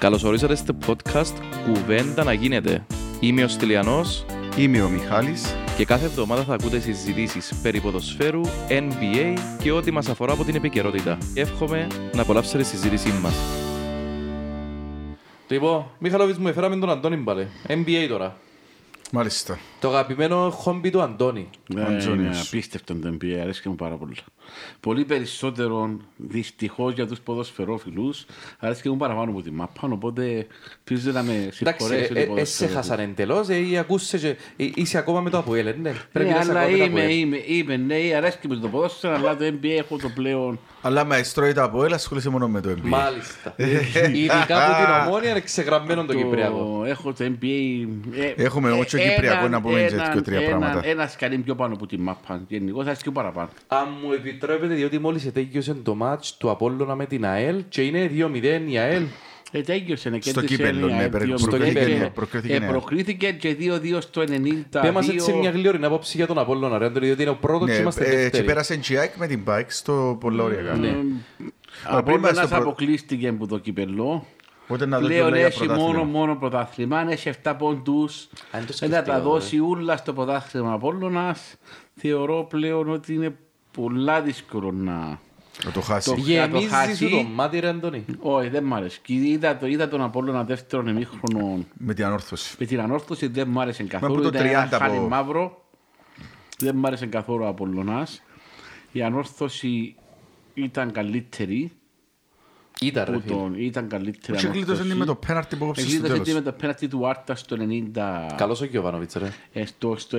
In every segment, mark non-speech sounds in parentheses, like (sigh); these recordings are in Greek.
Καλώς ορίσατε στο podcast «Κουβέντα να γίνεται». Είμαι ο Στυλιανός Είμαι ο Μιχάλης. και κάθε εβδομάδα θα ακούτε συζητήσεις περί ποδοσφαίρου, NBA και ό,τι μας αφορά από την επικαιρότητα. Εύχομαι να απολαύσετε τη συζήτησή μας. Λοιπόν, Μιχαλόβιτς μου έφεραμε τον Αντώνη μπαλέ. NBA τώρα. Μάλιστα. Το αγαπημένο χόμπι του Αντώνη. Ναι, Αντζόνιος. είναι απίστευτο το NBA, αρέσει και μου πάρα πολύ. Πολύ περισσότερο δυστυχώς για τους ποδοσφαιρόφιλους, αρέσει και μου παραπάνω από τη μάπα. Οπότε πίσω να με Εντάξει, συγχωρέσει. ε, ε, ε, σε χάσαν εντελώς, ε, ή ακούσες και ε, είσαι ακόμα με το Αποέλ, ε, ναι. Πρέπει να είσαι αλλά ακόμα με το είμαι, Αποέλ. είμαι, είμαι, ναι, αρέσει και με το ποδόσφαιρο, αλλά το NBA έχω το πλέον. Αλλά με αστρώει από έλα, ασχολείσαι μόνο με το NBA. Μάλιστα. Ειδικά από την ομόνια είναι ξεγραμμένο το Κυπριακό. Το, έχω το NBA. ε, Έχουμε όμως και ε, Κυπριακό έναν- να πούμε και έναν- δύο-τρία έναν- πράγματα. Ένα σκαλί πιο πάνω από τη μάπα. Γενικώς αρέσει και παραπάνω. Αν μου επιτρέπετε, διότι μόλις ετέγιωσε το μάτς του Απόλλωνα με την ΑΕΛ και είναι 2-0 η ΑΕΛ. Ε, τέλειωσε να Στο κέρδισε κύπελλο, η ναι, ΑΕΠ περι- δύο προκρίθηκε- μηδέν. προκρίθηκε Ε, η ΑΕΠ. προκρίθηκε και 2-2 στο 90. Πέμας έτσι μια γλυόρη άποψη για τον Απόλλωνα, ρε, Άντωνη, διότι είναι ο πρώτος Ναι, και είμαστε ε, και δεύτεροι. πέρασε η ΑΕΚ με την Bike στο πολλά ωριακά. Ναι. Αλλά πριν πάει στο Απόλλωνας προ- αποκλείστηκε από το κυπελό. Οπότε να δω Πλέον και για έχει μόνο, πρωτάθλημα. μόνο πρωτάθλημα. Αν έχει 7 πόντους, Α, είναι το να σκεφτήκα, τα ρε. δώσει ούλα στο πρωτάθλημα Απόλλωνας. Θεωρώ πλέον ότι είναι πολλά δύσκολο να... Να το χάσει. Το- να Γεμίζεις χάσει. σου το μάτι, ρε, Αντώνη. Όχι, δεν μ' άρεσε. Και Είδα, το, είδα τον Απόλλωνα δεύτερον ημίχρονο Με την ανόρθωση. με την ανόρθωση, δεν μ' άρεσε που καθόλου. το Ήταν ένα 30 χάλι από- μαύρο. Δεν μ' άρεσε καθόλου ο Απολλωνάς. Η ανόρθωση ήταν καλύτερη. Ήταν, ρε, Που φίλε. τον, ήταν καλύτερη Και κλείτωσε ανόρθωση. με το πέναρτι που κόψε στο Εκλείδωσε τέλος. τι με το πέναλτι του Άρτα στο 90... Καλός ο Γιωβάνοβιτς, ρε. ε, στο, στο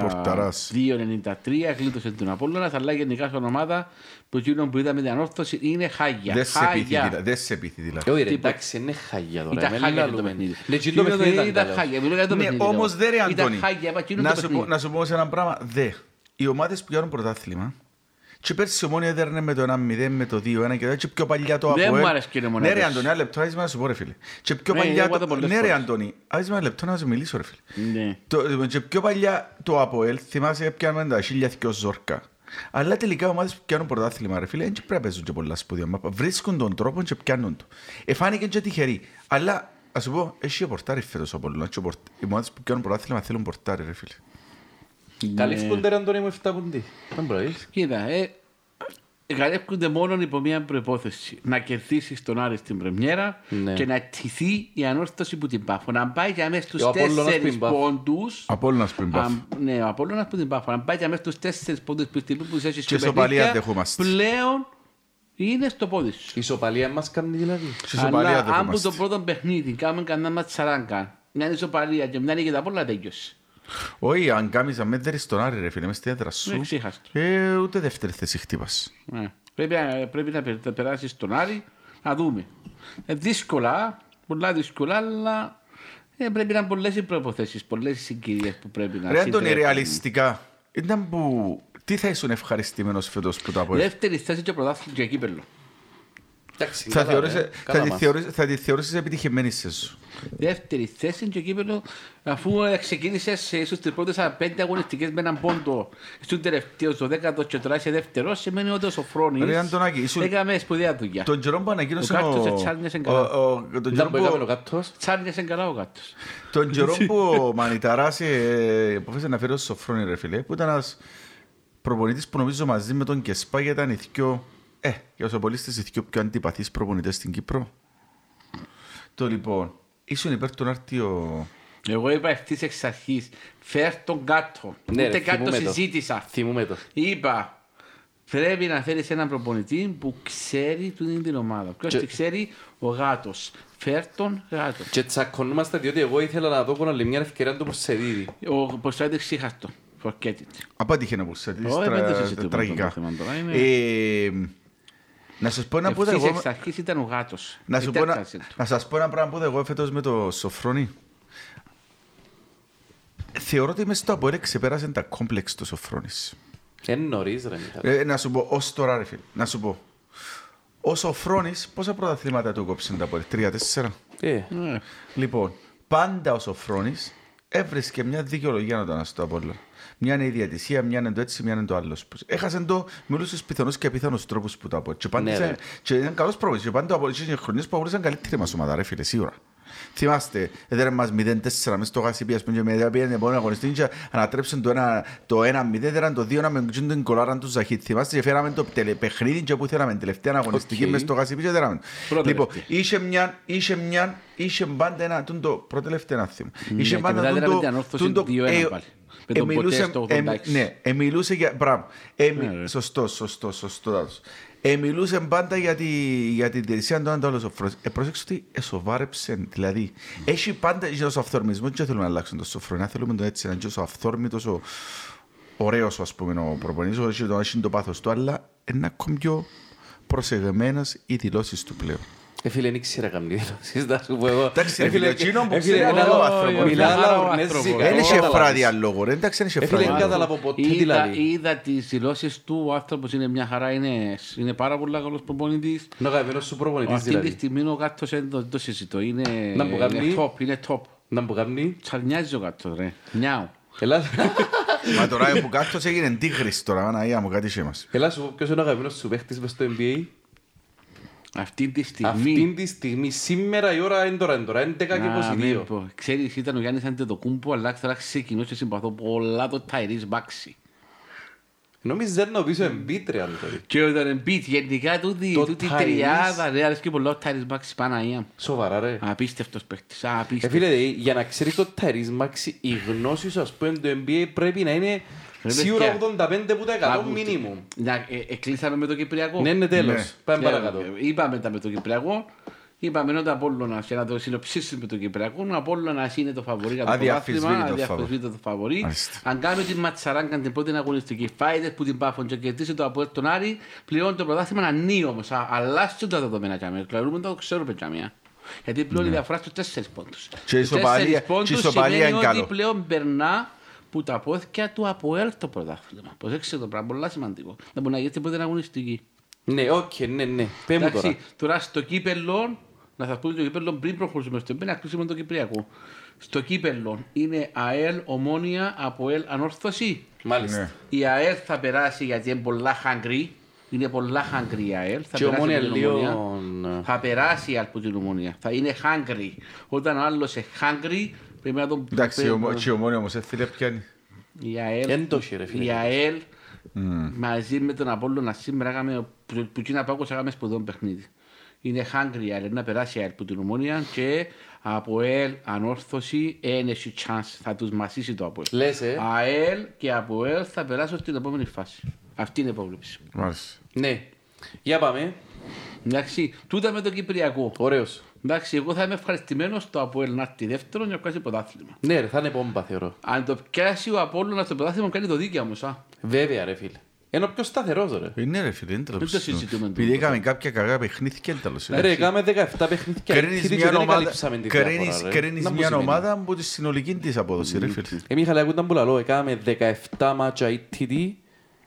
Πορταράς. 92-93 γλίτωσε τον Απόλλωνας, αλλά γενικά στην ομάδα που εκείνο που είδαμε την ανόρθωση είναι χάγια. Δεν σε πείθει Χάγια. δηλαδή. Δεν σε πείθει δηλαδή. Ε, όχι, ρε, Τίποτα. εντάξει, είναι χάγια τώρα. Ήταν με χάγια το λαλούμε. παιχνίδι. Ναι, και το Εκείνο παιχνίδι ήταν ήταν καλό. χάγια. Μιλώ για το Ναι, παιχνίδι, όμως λέω. δεν ρε Ήταν Αντώνη. χάγια, είπα, εκείνο Να το σου πω- παιχνίδι. Να σου πω σε ένα πράγμα. Δε. Οι ομάδες που κάνουν πρωτάθλημα και πέρσι η Ομόνια έδερνε με το 1-0, με το 2-1 και και πιο παλιά το Δεν Αποέλ. μου άρεσε και η Ομόνια Ναι ρε πέρσι. Αντώνη, ένα λεπτό, άσε με να σου πω ρε φίλε. Και πιο Ναι, παλιά εγώ το... τα πολλές Ναι ρε φορές. Αντώνη, άσε με ένα λεπτό να σου μιλήσω ρε φίλε. Ναι. Το, και πιο παλιά το Αποέλ, θυμάσαι πιάνουμε τα χίλια δυο ζόρκα. Αλλά τελικά οι ομάδες που πιάνουν πρωτάθλημα ρε φίλε, δεν πρέπει να παίζουν και πολλά σπουδιά. Μα Βρίσκουν τον τρόπο και πιάνουν το. Εφάνηκε και τυχεροί. Αλλά, ας σου πω, έχει και πορτάρι φέτος ο Απολλώνας και ο πορτ- Οι ομάδες που πιάνουν πρωτάθλημα θέλουν πορτάρι ρε φίλε. Καλύφκονται, ρε, Αντώνη μου, 7 ποντί. Δεν μπορείς. Κοίτα, ε, καλεύκονται μόνο υπό μια προπόθεση. Να κερδίσεις τον Άρη στην Πρεμιέρα Ναι. και να τηθεί η ανόρθωση που την πάφω. Να πάει για μέσα Και ο στου Απόλλωνας τέσσερις πριν Πάφο. πόντους. Απόλλωνας πριν πάφ. Ναι, ο Απόλλωνας που την πάφω. Να πάει για μέσα στου τέσσερις πόντους που την που έχεις Και ισοπαλία δεχόμαστε. Πλέον είναι στο πόδι σου. Η ισοπαλία μας κάνει δηλαδή. Σε ισοπαλία Αλλά αν που δεχόμαστε. το πρώτο παιχνίδι κάνουμε κανένα ματσαράγκα, μια ισοπαλία και μια νίκη τα πολλά τέλειωσε. Όχι, αν κάνεις αμέδερη στον Άρη ρε φίλε, μες στη έδρα Ναι, σου, ξέχαστο. ε, ούτε δεύτερη θέση χτύπας. Ναι. Πρέπει, να- πρέπει να πε- να περάσεις στον Άρη να δούμε. Ε, δύσκολα, πολλά δύσκολα, αλλά ε, πρέπει να είναι πολλές οι προποθέσει, πολλές οι συγκυρίες που πρέπει να Ρε Αντώνη, συντρέχουν. ρεαλιστικά, ήταν που... Τι θα ήσουν ευχαριστημένος φέτος που το Αποέλ. Δεύτερη θέση και πρωτάθλημα και κύπελο. Εντάξει, Θα, καλά, θεωρήσεις, ρε. θα, Καλά τη μας. θεωρήσεις, θα τη θεωρήσεις επιτυχημένη σεζόν. Δεύτερη θέση και κύπελο, αφού ε, ξεκίνησες ίσω τι πρώτες πέντε αγωνιστικές με έναν πόντο, στον τελευταίος, στο δέκατο και τώρα είσαι δεύτερος, σημαίνει ότι ο Σοφρόνης Ρε Αντωνάκη, ήσουν- έκαμε σπουδαία δουλειά. Τον καιρό που ανακοίνωσε Ο Κάρτος ο... ετσάρνιασε ο- καλά. ο- Τον Δεν καιρό μπορεί να κάνει ο που- κάτος. Τσάρνιασε καλά ο κάτω. τον καιρό (laughs) που ο Μανιταράς ε, αποφάσισε να φέρει ο Σοφρόνη ρε φίλε, που ήταν ένας προπονητής που νομίζω μαζί με τον Κεσπάγια ήταν οι δυο, ε, για όσο πολύ στις οι δυο πιο αντιπαθείς προπονητές στην Κύπρο. Το λοιπόν, ήσουν υπέρ του να έρθει ο... Εγώ είπα ευθύς εξ αρχής, φέρ τον κάτω. Ναι, Ούτε ρε, κάτω θυμούμαι το. συζήτησα. Θυμούμε το. Είπα, πρέπει να φέρεις έναν προπονητή που ξέρει τούτη την ομάδα. Ποιο Και- τη ξέρει, ο γάτος. Φέρ τον γάτος. Και τσακωνούμαστε διότι εγώ ήθελα να δω άλλη μια ευκαιρία του Πορσεδίδη. Ο Ποστάτης ξύχαστο. Forget it. Απάτυχε να πούσε, Όχι, δεν το συζητούμε τραγικά. το θέμα τώρα, είναι- Ε, Να σας πω ένα που Ευθύς εγώ... εξ αρχής ήταν ο γάτος. Να, σου πω, ένα- να σας πω ένα πράγμα που εγώ φέτος με το Σοφρόνι. Θεωρώ ότι μες στο Αποέλ ξεπέρασε τα κόμπλεξ του Σοφρόνης. Είναι νωρίς ρε Μιχάλη. Ε, να σου πω, ως τώρα ρε φίλε, να σου πω. Ο Σοφρόνης, πόσα πρωταθλήματα του κόψε τα Αποέλ, τρία, τέσσερα; Ε, Λοιπόν, πάντα ο Σοφρόνης έβρισκε μια δικαιολογία να το να στο Απόλλωνα. Μια είναι η διατησία, μια είναι το έτσι, μια είναι το άλλο. Έχασε το με όλους τους πιθανούς και απίθανους τρόπους που το από. Και, Ναι, ρε. πάντησε, και ήταν καλός πρόπος. Και πάντα από τις χρονιές που αγορούσαν καλύτερη μας ομάδα, ρε φίλε, σίγουρα. Θυμάστε, έδερε μας 0-4 μες στο γασίπι, ας πούμε, και μετά πήγαινε επόμενο αγωνιστή και ανατρέψαν το ένα- το 1-0, έδεραν το 2-1 με την κολάρα τους Ζαχίτ. Θυμάστε και φέραμε το τελε- παιχνίδι και που θέλαμε τελευταία αγωνιστική Οκ. μες στο γασίπι και έδεραμε. Πρώτη Λοιπόν, τελευταία. είχε μια, είχε μια, είχε πάντα ένα, τούν το πρώτο τελευταίο ένα θύμα. Ναι, Είχε και πάντα μετά τούν έδεραμε το- την ανόρθωση τούν το- 2-1 ε, πάλι. Με τον εμιλούσε- Ποτέ στο 86. εμ- Ναι, εμιλούσε για. Μπράβο. Εμι- Ναι, ρε. Σωστό, σωστό, σωστό. Λάθος. Εμιλούσε πάντα για, τη, για την διαιτησία του Αντώνης Σοφρός. Ε, πρόσεξε ότι εσοβάρεψε. Δηλαδή, έχει πάντα και τόσο αυθορμισμό και δεν θέλουμε να αλλάξουν το Σοφρό. Να θέλουμε το έτσι, να είναι τόσο αυθόρμητος, ο ωραίος, ας πούμε, ο προπονητής, ο- έχει το, έχει το πάθος του, αλλά είναι ακόμη πιο προσεγμένες οι δηλώσεις του πλέον. Ε, φίλε, δεν ήξερα καμία δηλώσεις, να σου πω εγώ. Εντάξει, Ε, ρε φίλε, φίλε, εκείνο που ε, φίλε, ξέρει ένα ο άλλο- άνθρωπος. Μιλά Μια χαρά ο λαουρνέζικα, άνθρωπος. Δεν δεν είχε καταλάβεις. φράδια λόγο, ρε. εντάξει, δεν είχε Ε, φίλε, φράδια δεν λόγο. καταλάβω ποτέ τι Είδα, λέει. είδα τις δηλώσεις του, ο άνθρωπος είναι μια χαρά, είναι, είναι πάρα πολύ καλός προπονητής. Είναι ο καημένος σου προπονητής, Αυτή τη δηλαδή. στιγμή ο γάτος δεν το, το συζητώ, είναι, Να μου κάνει- είναι top, είναι top. Να μου κάνει. Τσαρνιάζει ο γάτος ρε, νιάου. Ελά, Μα τώρα που κάτω έγινε τίγρης τώρα, Αναία μου, κάτι είχε μας. ελά σου πω ποιος είναι ο καημένος σου παίχτης μες στο NBA. Αυτή τη στιγμή... Αυτή τη στιγμή, σήμερα η ώρα είναι τώρα, είναι τώρα, 11 και Α, μην 22. πω. Ξέρεις, ήταν ο Γιάννης Αντετοκούμπο, αλλά τώρα ξεκινώ και συμπαθώ πολλά το Ταϊρής Μπάξι. Νόμιζε να πίσω εμπίτρε, Αντώνη. Και ο Ταρεμπίτ, γενικά τούτη, Το τούτη Tyrese. τριάδα, ρε, αρέσκει πολύ ο Ταϊρής Μπάξι, Παναγία. Σοβαρά, ρε. Απίστευτος παίχτης, Ε, απίστευτος. φίλε, για να ξέρεις το Tyrese Maxi, η γνώση σου, ας πούμε, το NBA πρέπει να είναι Ρε, σίγουρα παιδιά. 85 που τα 100 Άκου, μίνιμουμ. Να, ε, Εκλείσαμε με το Κυπριακό. Ναι, ναι, Ναι. τέλος. Πάμε Ναι, παρακάτω. ε, Είπαμε τα με το Κυπριακό. Είπαμε ότι ο Απόλλωνας, για να το συνοψίσουμε με το Κυπριακό, ο Απόλλωνας είναι το φαβορή για το Αδιαφυσβήτητο πρωτάθλημα, φαβορί. αδιαφυσβήτητο το φαβορή. Μάλιστα. Αν κάνουμε την ματσαράγκα την πρώτη αγωνιστική φάιτε που την πάφουν και κερδίσει το Απόλλωνα τον Άρη, πλέον το πρωτάθλημα ανεί όμως. Α- Αλλάσουν τα δεδομένα για μένα. Κλαρούμε το ξέρουμε για μένα. Γιατί πλέον η διαφορά στους τέσσερις πόντους. Ναι. Και η Στους ισοπαλία- τέσσερις και η πόντους ισοπαλία σημαίνει είναι ότι καλό. πλέον περνά που τα πόδκια του Αποέλ το πρωτάθλημα. Προσέξτε το πράγμα, πολύ σημαντικό. Δεν μπορεί να γίνει την αγωνιστική. Ναι, οκ, ναι, ναι. Πέ μου τώρα. Εντάξει, τώρα στο κύπελλο, να σας πούμε το κύπελλο πριν προχωρήσουμε στο NBA, να κλείσουμε το Κυπριακό. Στο κύπελλο είναι ΑΕΛ, Ομόνια, ΑΠΟΕΛ, Ανόρθωση. Μάλιστα. Ναι. Η ΑΕΛ θα περάσει γιατί είναι πολλά hungry. Είναι πολλά χαγκρή η ΑΕΛ. Θα Και περάσει Ομόνια από την λίγο, Ομόνια. ναι. Θα περάσει από την Ομόνια. Θα είναι χαγκρή. Όταν ο άλλος είναι χαγκρή, πρέπει να τον... Εντάξει, ο- πρέπει- και ο μόνοι όμως έθελε πιάνει. η ΑΕΛ, Εν το έχει, ρε, φίλε. η ΑΕΛ μαζί με τον Απόλλωνα σήμερα έκαμε, που που εκείνα που άκουσα έκαμε σπουδαίο παιχνίδι. Είναι hungry η ΑΕΛ να περάσει η ΑΕΛ που την Ομόνια και από ΑΕΛ ανόρθωση δεν έχει chance, θα τους μασίσει το ΑΠΟΕΛ. Λες, ε. ΑΕΛ και από ΑΕΛ θα περάσουν στην επόμενη φάση. Αυτή είναι η υπόβλεψη. Μάλιστα. Ναι. Για πάμε. Εντάξει, τούτα με το Κυπριακό. Ωραίος. Εντάξει, εγώ θα είμαι ευχαριστημένος στο ΑΠΟΕΛ να έρθει δεύτερο και να κάνει πρωτάθλημα. Ναι, ρε, θα είναι πόμπα, θεωρώ. Αν το πιάσει ο Απόλλωνας στο πρωτάθλημα, κάνει το δίκαιο όμως. α. Βέβαια, ρε, φίλε. Είναι ο πιο σταθερός, ρε. Είναι ρε φίλε, είναι τέλος. το συζητούμε Επειδή τούτο. έκαμε κάποια κακά παιχνίδια, τέλος. Ρε, έκαμε 17 παιχνίδια. Κρίνεις ήττοι και μια δεν ομάδα, καλύψαμε τη κρίνεις- διαφορά, ρε. κρίνεις Να μου μια σημαίνει. ομάδα από τη συνολική της απόδοσης, ρε φίλε. Ε, Μιχαλή, ακούταν που λαλώ, έκαμε 17 μάτσα αήττητοι,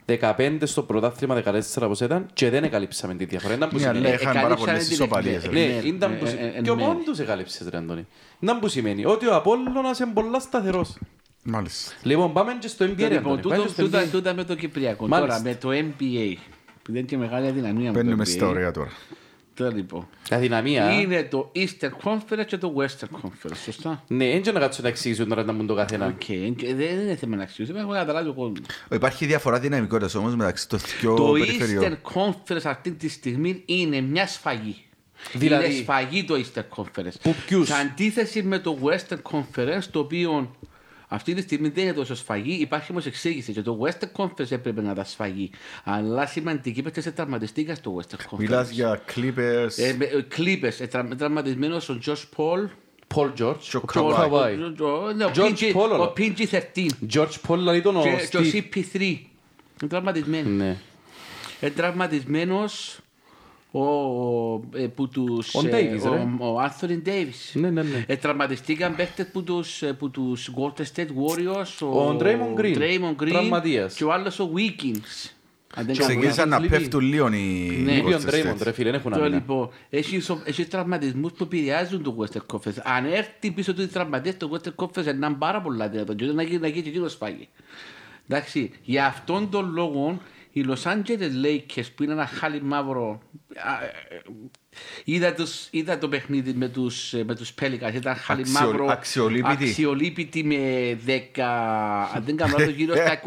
15 στο πρωτάθλημα, 14 όπως ήταν και δεν εκαλύψαμε τη διαφορά. Ήταν που Ναι, σημαίνει. αλλά είχαμε πάρα εκαλύψανε πολλές την ισοπαλίες. εκ- ρε. Ναι, ναι, ήταν που ε, σημαίνει. ε, Και ο ναι. μόντους εκαλύψες, ρε Αντώνη. Ήταν που σημαίνει ότι ο Απόλλωνας είναι πολλά σταθερός. Μάλιστα. Λοιπόν, πάμε και στο NBA, ρε Λοιπόν, Αντώνη. Πάμε τούτο- και στο τούτα- NBA. τούτα με το Κυπριακό. Μάλιστα. Τώρα με το NBA. Που δεν είναι και μεγάλη αδυναμία με το Μπαίνουμε στα NBA. ωραία τώρα. Τώρα λοιπόν. Αδυναμία. Είναι το Eastern Conference και το Western Conference. Σωστά; Ναι, έτσι να κάτσω να εξηγήσω τώρα να μου το καθένα. Οκ. και Δεν είναι θέμα να αξιώσει. Έχω καταλάβει ο κόσμος. Υπάρχει διαφορά δυναμικότητας όμως μεταξύ των δυο Το περιφερειών. Eastern Conference αυτή τη στιγμή είναι μια σφαγή. Δηλαδή; Είναι σφαγή το Eastern Conference. Που ποιους; Σε αντίθεση με το Western Conference, το οποίο αυτή τη στιγμή δεν είναι τόσο σφαγή, υπάρχει όμως εξήγηση. Και το Western Conference έπρεπε να τα σφαγεί. Αλλά σημαντικοί παίκτες σε τραυματιστήκαν στο Western Conference. Μιλάς για Clippers, Ε, με- ε, Clippers, ε, τρα- τραυματισμένος ο Josh Paul. Paul George; Και ο Και ο Kawhi. Kawhi. ο- ο- ναι, ο George PG Paul, Ο όλα. PG-13. George Paul δηλαδή τον ο Και- Και ο Steve. CP3. Είναι τραυματισμένοι. Ναι. Είναι τραυματισμένος ο, ε, που τους, Ο ε, Davis, ρε. ο, ο Anthony Davis. Ναι, ναι, ναι. Ε, τραυματιστήκαν παίχτες που τους, ε, που τους Golden State Warriors. Ο Draymond Green. Draymond Green Τραυματίας. Και ο άλλος ο Wiggins. Αν δεν κάνω Ξεκίνησαν να λείπει. πέφτουν λίγο οι Ναι. οι Λείπει ο Golden Ντρέιμοντ, State. ρε φίλε, δεν έχουν Το άμυνα. λοιπόν, έχει, σο- έχει τραυματισμούς που επηρεάζουν το Western Conference. Αν έρθει πίσω του οι τραυματίες το Western Conference είναι πάρα πολλά δυνατό και να γίνει να γίνει και εκείνος φάγει. Εντάξει, για αυτόν τον λόγο οι Los Angeles Lakers που είναι ένα χάλι μαύρο α, ε, είδα, τους, είδα το παιχνίδι με τους, ε, με τους Pelicans, ήταν χάλι Αξιο- μαύρο αξιολύπητη. αξιολύπητη με 10 αν δεν κάνω λάθος γύρω στα (laughs)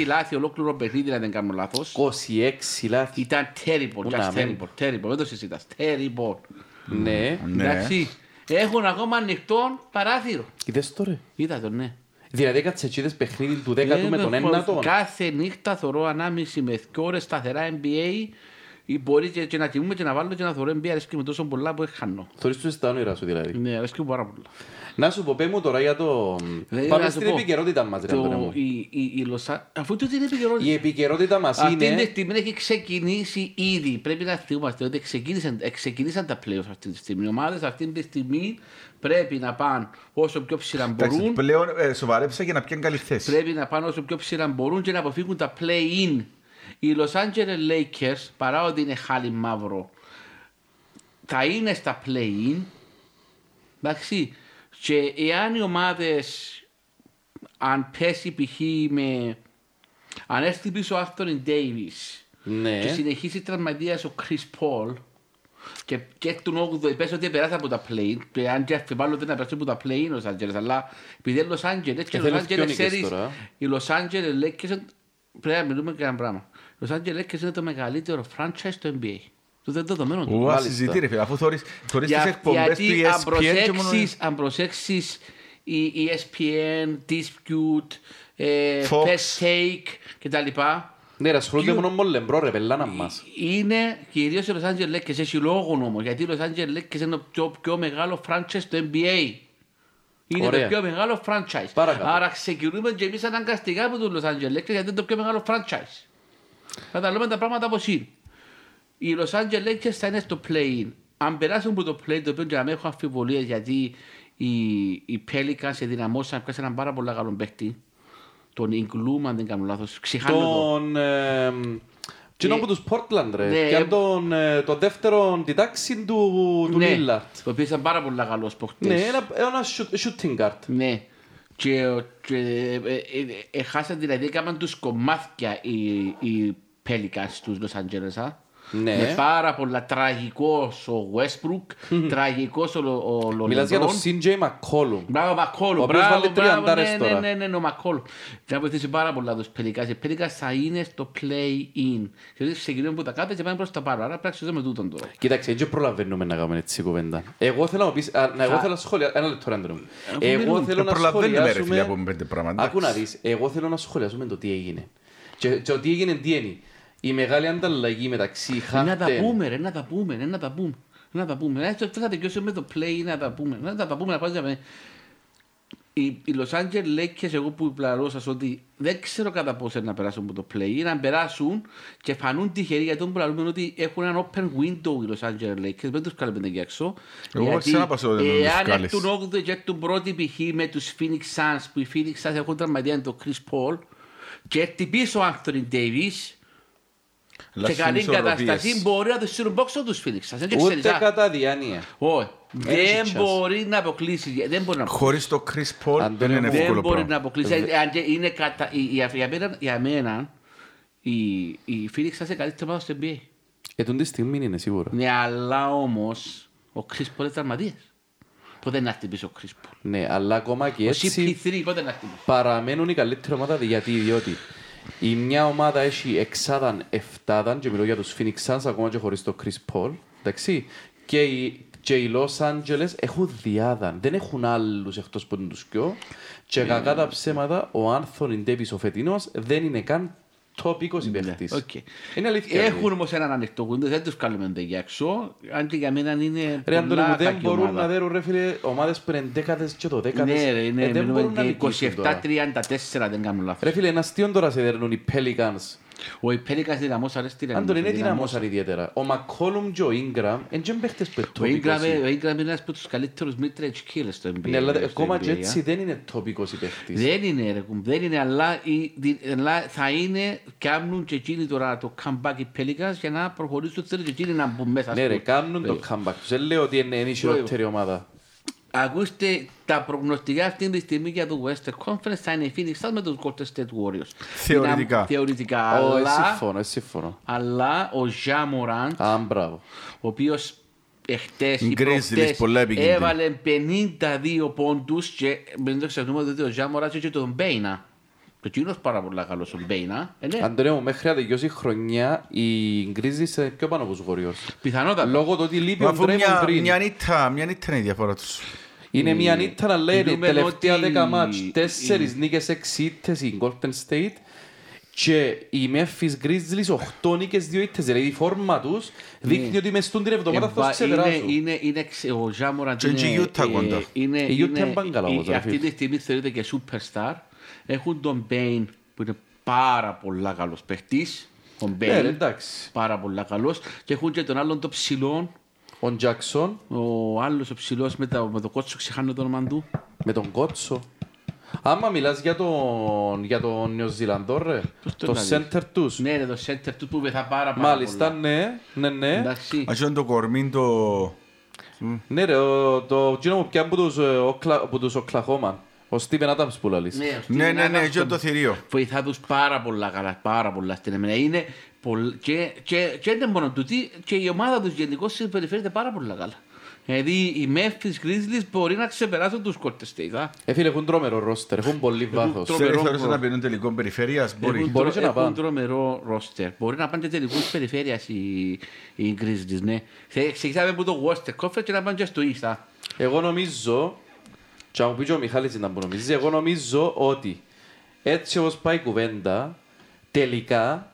26 λάθη ολόκληρο παιχνίδι αν δεν κάνω λάθος 26 λάθη. ήταν terrible, να just μην. terrible, terrible, δεν το συζητάς, terrible. Ναι. Ναι. Εντάξει, έχουν ακόμα ανοιχτό παράθυρο. Είδες το ρε. Είδα το, ναι. Δηλαδή έκατσε εκεί είδες παιχνίδι του δέκατου με τον Ε, ένατο. Κάθε νύχτα θωρώ ανάμιση με δύο ώρες σταθερά NBA ή μπορεί και, και να κοιμούμε και να βάλω και να θωρώ NBA αρέσκει με τόσο πολλά που χάνω. Θωρείς τους στα όνειρα σου δηλαδή. Ναι, αρέσκει μου πάρα πολλά. Να σου πω, πέ μου τώρα για το... Δηλαδή, Πάμε να σου στην πω, επικαιρότητα μας, ρε το- Αντώνη μου. η- η- η Λοσα- Αφού τούτη είναι επικαιρότητα. Η επικαιρότητα μας Αυτή τη είναι... στιγμή έχει ξεκινήσει ήδη. Πρέπει να θυμάστε ότι ξεκίνησαν, ε, ξεκινήσαν τα playoffs αυτή τη στιγμή. Οι ομάδες αυτή τη στιγμή πρέπει να πάνε όσο πιο ψηλά Εντάξει, μπορούν. πλέον ε, σοβαρέψα για να πιάνει καλή θέση. Πρέπει να πάνε όσο πιο ψηλά μπορούν και να αποφύγουν τα play-in. Οι Los Angeles Lakers, παρά ότι είναι χάλι μαύρο, θα είναι στα play-in. Εντάξει. Και εάν οι ομάδες, αν πέσει π.χ. με... Αν έρθει πίσω ο Anthony Davis Ναι. και συνεχίσει τραυματίας ο Chris Paul και, και τον 8ο, πες ότι περάσει από τα play, και αν και αφιβάλλω ότι να περάσει από τα play ο Los Angeles, αλλά επειδή είναι Los Angeles και Και Los θέλουν Angeles δυο νίκες ξέρεις, τώρα. οι Los Angeles Lakers πρέπει να μιλούμε για ένα πράγμα. Οι Los Angeles Lakers είναι το μεγαλύτερο franchise στο NBA. Το δεν δεδομένο του. Ουα, Μάλιστα. συζητή ρε φίλε, αφού θωρείς θωρείς τις Για- εκπομπές του γιατί αν ESPN και μόνο... προσέξεις, αν προσέξεις η E ESPN, Dispute, ε, Fox. First Take κτλ. Ναι, ρε, ασχολούνται μόνο με λεμπρό, ρε, πελάνα μας. Είναι κυρίως οι Los Angeles Lakers, έχει λόγο όμως, γιατί οι Los Angeles Lakers είναι το πιο, πιο μεγάλο franchise στο NBA. Είναι Ωραία. το πιο μεγάλο franchise. Παρακάτω. Άρα ξεκινούμε και εμείς αναγκαστικά από τους Los Angeles Lakers γιατί είναι το πιο μεγάλο franchise. Καταλαβαίνουμε τα πράγματα όπως είναι. Οι Los Angeles Lakers θα είναι στο play-in. Αν περάσουν από το play, το οποίο και να μην έχω αμφιβολίες γιατί οι, οι Pelicans ενδυναμώσαν και έναν πάρα πολύ καλό παίχτη. Τον Ingloom, αν δεν κάνω λάθος. Ξεχάνω το. Τον... ε, Τι είναι Ε, από τους Portland, ρε. ναι, Και ε, αν τον, ε, το δεύτερο, τη τάξη του, του Ναι, Lillard. το οποίο ήταν πάρα πολύ καλός παίχτης. Ναι, ένα, ένα shoot- shooting guard. Ναι. Και, και ε, ε, ε, ε, χάσαν δηλαδή, έκαναν τους κομμάτια οι, οι Pelicans στους Los Angeles. Α. Ναι. Με πάρα πολλά τραγικός ο Westbrook, τραγικός ο, ο, ο Μιλάς για τον LeBron. CJ McCollum. Μπράβο, Μακόλου. Ο οποίος Μπράβο, βάλει μπράβο, τριαντάρες ναι, τώρα. ναι, ναι, ναι, ναι, ο Μακόλου. Και να βοηθήσει πάρα πολλά τους Pelicans. Οι Pelicans θα είναι στο play-in. Δηλαδή ξεκινούμε από τα κάτω και πάμε προς τα πάνω. Άρα πρέπει να αξιζούμε τούτον τώρα. Κοίταξε, δεν προλαβαίνουμε να κάνουμε έτσι κουβέντα. Εγώ θέλω να πεις, α, να, εγώ θέλω να σχολιάσω, ένα λεπτό ρε Άντρε μου. Εγώ μιλούμε. θέλω να Προλαβαίνουμε ρε φίλε σχολιάσουμε, από πέντε πράγματα. άκου να δεις, εγώ θέλω να σχολιάσουμε το τι έγινε. Και, και το τι έγινε τι είναι. Η μεγάλη ανταλλαγή μεταξύ Ε, Να τα Harden πούμε, ρε, να τα πούμε, ρε, να τα πούμε. Να τα πούμε. Έτσι, αυτό θα τελειώσουμε με το play, να τα πούμε. Να τα πούμε, να πάμε. Οι, οι Los Angeles Lakers, εγώ που πλαρώ σας ότι δεν ξέρω κατά πόσο να περάσουν από το play, να περάσουν και φανούν τυχεροί γιατί που λαλούμε ότι έχουν ένα open window οι Los Angeles Lakers, δεν τους καλούμε εκεί έξω. Εγώ Γιατί ξαναπάσω ότι δεν τους Εάν κάλες. έρθουν 8 και έρθουν πρώτη π.χ. με τους Phoenix Suns, που οι Phoenix Suns έχουν τραυματία τον Chris Paul και έρθει πίσω ο Anthony Davis, Αλλά σε στις καλή ισορροπίες. κατάσταση μπορεί να το στείλουν πόξο τους Phoenix Suns. Δεν ξέρεις, ούτε α. κατά διάνοια. Όχι. Δεν chance. μπορεί να αποκλείσεις. Δεν μπορεί να αποκλείσει. Χωρίς το Chris Paul Αντώνη δεν είναι μου, Δεν εύκολο μπορεί να πράγμα. αποκλείσει. Ε, αν και Είναι κατα... η- η- για μένα- Για μένα η, η Phoenix Suns είναι καλύτερη ομάδα στο NBA. Ε, τον τη στιγμή είναι σίγουρα. Ναι, αλλά όμως ο Chris Paul είναι τραυματίας. Πότε να έρθει πίσω ο Chris Paul; Ναι, αλλά ακόμα και Ο έτσι CP3 πότε να έρθει πίσω. παραμένουν η καλύτερη ομάδα γιατί διότι η μια ομάδα έχει εξάδαν εφτάδαν και μιλώ για τους Phoenix Suns ακόμα και χωρίς το Chris Paul εντάξει. Και οι, και οι Los Angeles έχουν διάδαν δεν έχουν άλλους εκτός από τους δυο και κακά τα ψέματα ο Anthony Davis ο φετινός δεν είναι καν top 20 παίχτης Ναι, οκ. είναι αλήθεια Έχουν όμως έναν ανοιχτό window, δεν τους κάνουμε για έξω. Αν και για μένα είναι Ρε Αντώνη μου, πολλά δεν κακή μπορούν ομάδα. να δέρουν ρε φίλε ομάδες που είναι δέκατες και το δέκατες Ναι, ρε, είναι ε, δεν μπορούν να μιλούμε νικήσουν τώρα. 27-34, δεν κάνω λάθος. Ρε φίλε, ένα αστείο τώρα σε δέρνουν οι Pelicans Ο Υπέρικας δυναμός αρέσει την Αν τον είναι δυναμώσαν ιδιαίτερα. Ο Μακόλουμ και ο Ingram είναι και παίχτες που Ο είναι Ingram, τόπικος. ο Ingram είναι ένας από τους καλύτερους mid-range killers στο NBA. Ναι, αλλά στο ακόμα και NBA, έτσι α. δεν είναι τόπικος η παίχτης. Δεν είναι ρε κουμ, δεν είναι, αλλά, η- δι- αλλά θα είναι, κάνουν και εκείνοι τώρα το comeback οι Pelicans για να προχωρήσουν θέλουν και εκείνοι να μπουν μέσα. Ναι στο- ρε, κάνουν το comeback τους. Δεν λέω ότι είναι η χειρότερη ομάδα. Ακούστε, τα προγνωστικά αυτή τη στιγμή για το Western Conference θα είναι η Phoenix Suns με τους Golden State Warriors. Θεωρητικά. Είναι- Θεωρητικά, Ω, ε, αλλά, συμφωνώ, ε, συμφωνώ. αλλά ο Ja Morant, Α, μπράβο. ο οποίος εχθές ή Grizzlies, προχτές πολλά επικίνδυνοι. έβαλε 52 πόντους και μην το ξεχνούμε ότι ο Ja Morant είχε και τον Μπέινα. Και εκείνος πάρα πολύ καλός ο Μπέινα. Ε, ναι, Αντωνέο, μέχρι να τελειώσει η χρονιά, οι Grizzlies είναι πιο πάνω από τους Warriors; πιθανότατα. Λόγω του ότι λείπει Μα ο αφού Draymond μια, Green. μια νύχτα, μια νύχτα είναι η διαφορά τους. Είναι μια νύχτα να λέει Μιλούμε τελευταία ότι- δέκα μάτς, τέσσερις νίκες, έξι ήττες η Golden State και οι Memphis Grizzlies οχτώ νίκες, δύο ήττες. Δηλαδή η φόρμα τους δείχνει ότι μες στην την εβδομάδα θα τους Εμβα- ξεπεράσουν. Είναι, είναι, είναι, ξε- ο Ζάμοραντ Και η Utah κοντά. είναι, Η Utah είναι, είναι πάνε καλά όμως, η- ρε αυτή φίλε. τη στιγμή θεωρείται και superstar. Έχουν τον Μπέιν που είναι πάρα πολλά καλός παίχτης. Ο Ναι, Μπέιν, ρε, εντάξει. πάρα πολλά καλός. Και έχουν και τον άλλον τον ψηλόν, Ο Jackson ο άλλος ο ψηλός με, τα, με το κότσο, ξεχάνω το όνομα του. με τον Κότσο. Άμα μιλάς για τον, για τον Νεοζηλανδό, ρε, Πώς το το λαλείς; center τους. Ναι, ρε, το center του που πεθά πάρα, πάρα Μάλιστα, πολλά. ναι, ναι, ναι. Εντάξει. Ας είναι το κορμί το... Ναι ρε, ο- το εκείνο που πιάνει από τους, ε, Οκλα- από τους Οκλαχώμα. Ο Steven Adams που λαλείς. Ναι, ο Ναι, Steven ναι, ναι, Adams και τον- το θηρίο. βοηθά τους πάρα πολλά καλά, πάρα πολλά στην εμένα. Είναι πολλ... και, και, και δεν μόνο τούτοι, και η ομάδα τους γενικώς συμπεριφέρεται πάρα πολλά καλά. Δηλαδή οι Memphis Grizzlies μπορεί να ξεπεράσουν τους Golden State. α. Ε, φίλε, έχουν τρόμερο ρόστερ, έχουν πολύ βάθος. τρο- Θέλεις τρομερό θεωρείς να προ- πίνουν τελικό περιφέρειας, μπορεί. Έχουν, Μπορείς τρο- και να έχουν πάνε. τρομερό ρόστερ. Μπορεί να πάνε και τελικούς περιφέρειας οι, οι Grizzlies, ναι. Θε- Ξεκινάμε από το Western Conference και να πάνε και στο East. α. Εγώ νομίζω, και να μου πει και ο Μιχάλης να που νομίζεις, εγώ νομίζω ότι έτσι όπως πάει η κουβέντα, τελικά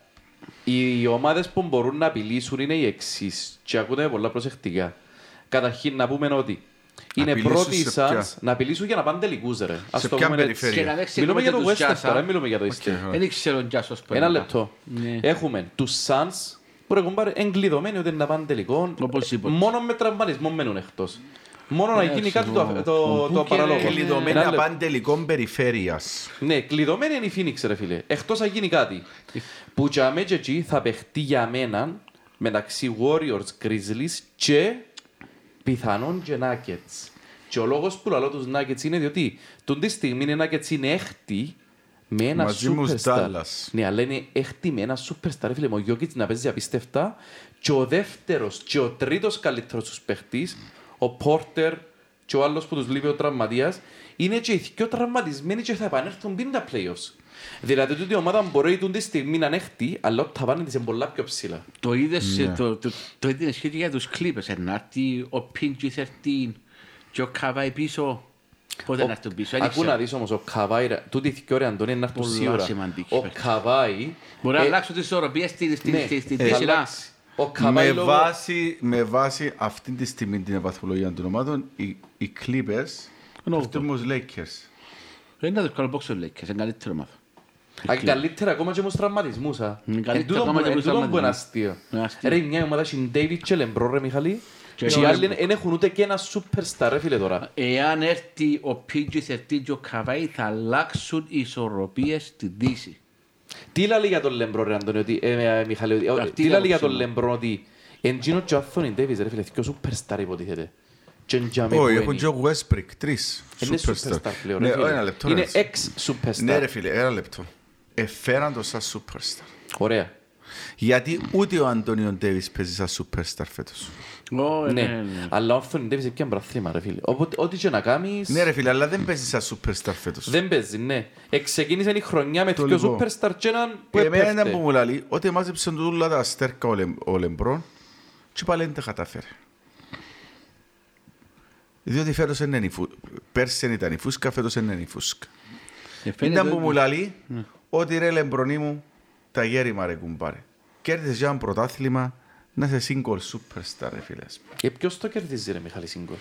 οι ομάδες που μπορούν να απειλήσουν είναι οι εξής. Και ακούτε με πολλά προσεκτικά. Καταρχήν να πούμε ότι είναι Απειλήσουν πρώτοι οι σε ποια; Suns να απειλήσουν για να πάνε τελικούς ρε. Ας Σε το ποια πούμε έτσι. περιφέρεια; Και να δεν Μιλούμε ξεχνούμε για και το τους Western Jazz, τώρα, α. δεν μιλούμε για το Eastern. Δεν ήξερα ο Τζάσος που Ένα είναι. λεπτό. Ναι. Έχουμε τους Suns που ρε κουμπάρε εγκλειδωμένοι ότι είναι να πάνε τελικό. Οπωσδήποτε. Μόνο με τραυματισμό μένουν εκτός. Μόνο να γίνει κάτι το, ο- το, ο το Booker παραλόγο. είναι- Κλειδωμένοι Ένα να λεπτό. πάνε τελικό περιφέρειας. Ναι, κλειδωμένη είναι η Phoenix ρε φίλε. Εκτός να γίνει κάτι. Που για μένα και εκεί θα παιχτεί για μένα μεταξύ Warriors, Grizzlies και πιθανόν και Nuggets. Και ο λόγος που λέω τους Nuggets είναι διότι τον τη στιγμή οι Nuggets είναι έκτη με ένα Μαζί με τους superstar. Dallas. Ναι, αλλά είναι έκτη με ένα superstar. ρε Φίλε, ο Jokic να παίζει απίστευτα και ο δεύτερος και ο τρίτος καλύτερος τους παίχτης, ο Porter και ο άλλος που τους λείπει ο τραυματίας, είναι και οι πιο τραυματισμένοι και θα επανέλθουν πριν τα playoffs. Δηλαδή ότι η ομάδα μπορεί τούτη τη στιγμή να είναι έκτη, αλλά τα πάνε της είναι πολλά πιο ψηλά. Το είδες, ε, το, το, το είδες σχέδιο για τους Clippers, ε, να έρθει ο PG-13 και ο Καβάη πίσω. Πότε να έρθουν πίσω, δεν Ακού να ξέρω. δεις όμως ο Καβάη, ρε, τούτη η θκυο ρε Αντώνη είναι να έρθουν Πολλά σίγουρα. σημαντική Ο παίκτης. Καβάη... Μπορεί να ε, αλλάξουν τις ισορροπίες στη, στη, ναι, στη, στη, θα στη σειρά. αλλάξει. Ο Καβάη Με λόγω... βάση, με βάση αυτή τη στιγμή την βαθμολογία των ομάδων, οι, οι Clippers Ενώ πέφτουν με τους Lakers. Δεν είναι δύσκολο πόξο λέει και σε καλύτερο μάθο. Α, Καλύτερα ακόμα και με τους τραυματισμούς. α. Είναι Εν καλύτερα τούτο ακόμα που- και με εν τους τούτο που είναι τραυματισμούς. αστείο. Είναι αστείο. Ρε, μια ομάδα έχει David και Λεμπρό, ρε Μιχαλή. Και Και οι ο άλλοι Λεμπρό. δεν έχουν ούτε και ένα superstar, ρε φίλε τώρα. Εάν έρθει ο PG-13 και ο Καβάη θα αλλάξουν οι ισορροπίες στη Δύση. Τι λέει για τον Λεμπρό, ρε Αντώνη, ότι, ε, ε, Μιχαλή, ότι- Αυτή τι είναι λέει για άποψη τον μου. Λεμπρό, ότι εν τζίνο και ο Anthony Davis, ρε φίλε, και ο superstar υποτίθεται. Και εν τζάμε που Όχι, είναι. έχουν και ο Westbrook, τρεις. Είναι Superstar. superstar πλέον, Ναι, ρε φίλε. ένα λεπτό. Είναι ρε. ex-superstar. Ναι ρε φίλε, ένα λεπτό. Εφέραν το σαν superstar. Ωραία. Γιατί ούτε ο Αντώνιο Ντέβις παίζει σαν superstar φέτος. Ω, ε, Ναι, αλλά ο Anthony Davis έπιαν πραθήμα, ρε φίλε. Οπότε, ό,τι και να κάνεις... Ναι ρε φίλε, αλλά δεν παίζει σαν superstar φέτος. Δεν παίζει, ναι. Εξεκίνησε η χρονιά με Το δύο λοιπόν. superstar και έναν που Εμένα ήταν έπεφτε. που μου λέει ότι μάζεψαν τούτο τα αστέρκα ο Λεμ- ο Λεμπρόν και πάλι δεν τα κατάφερε. Διότι φέτος είναι η φου... Πέρσι ήταν η φούσκα, φέτος είναι η φούσκα. Ε, φαίνεται Ήταν που ότι- μου λέει ότι ρε Λεμπρονί μου τα γέρημα ρε κουμπάρε. Κέρδισες για ένα πρωτάθλημα Να είσαι single superstar, ρε φίλες. Και ποιος το κερδίζει ρε Μιχάλη Σύγκολ.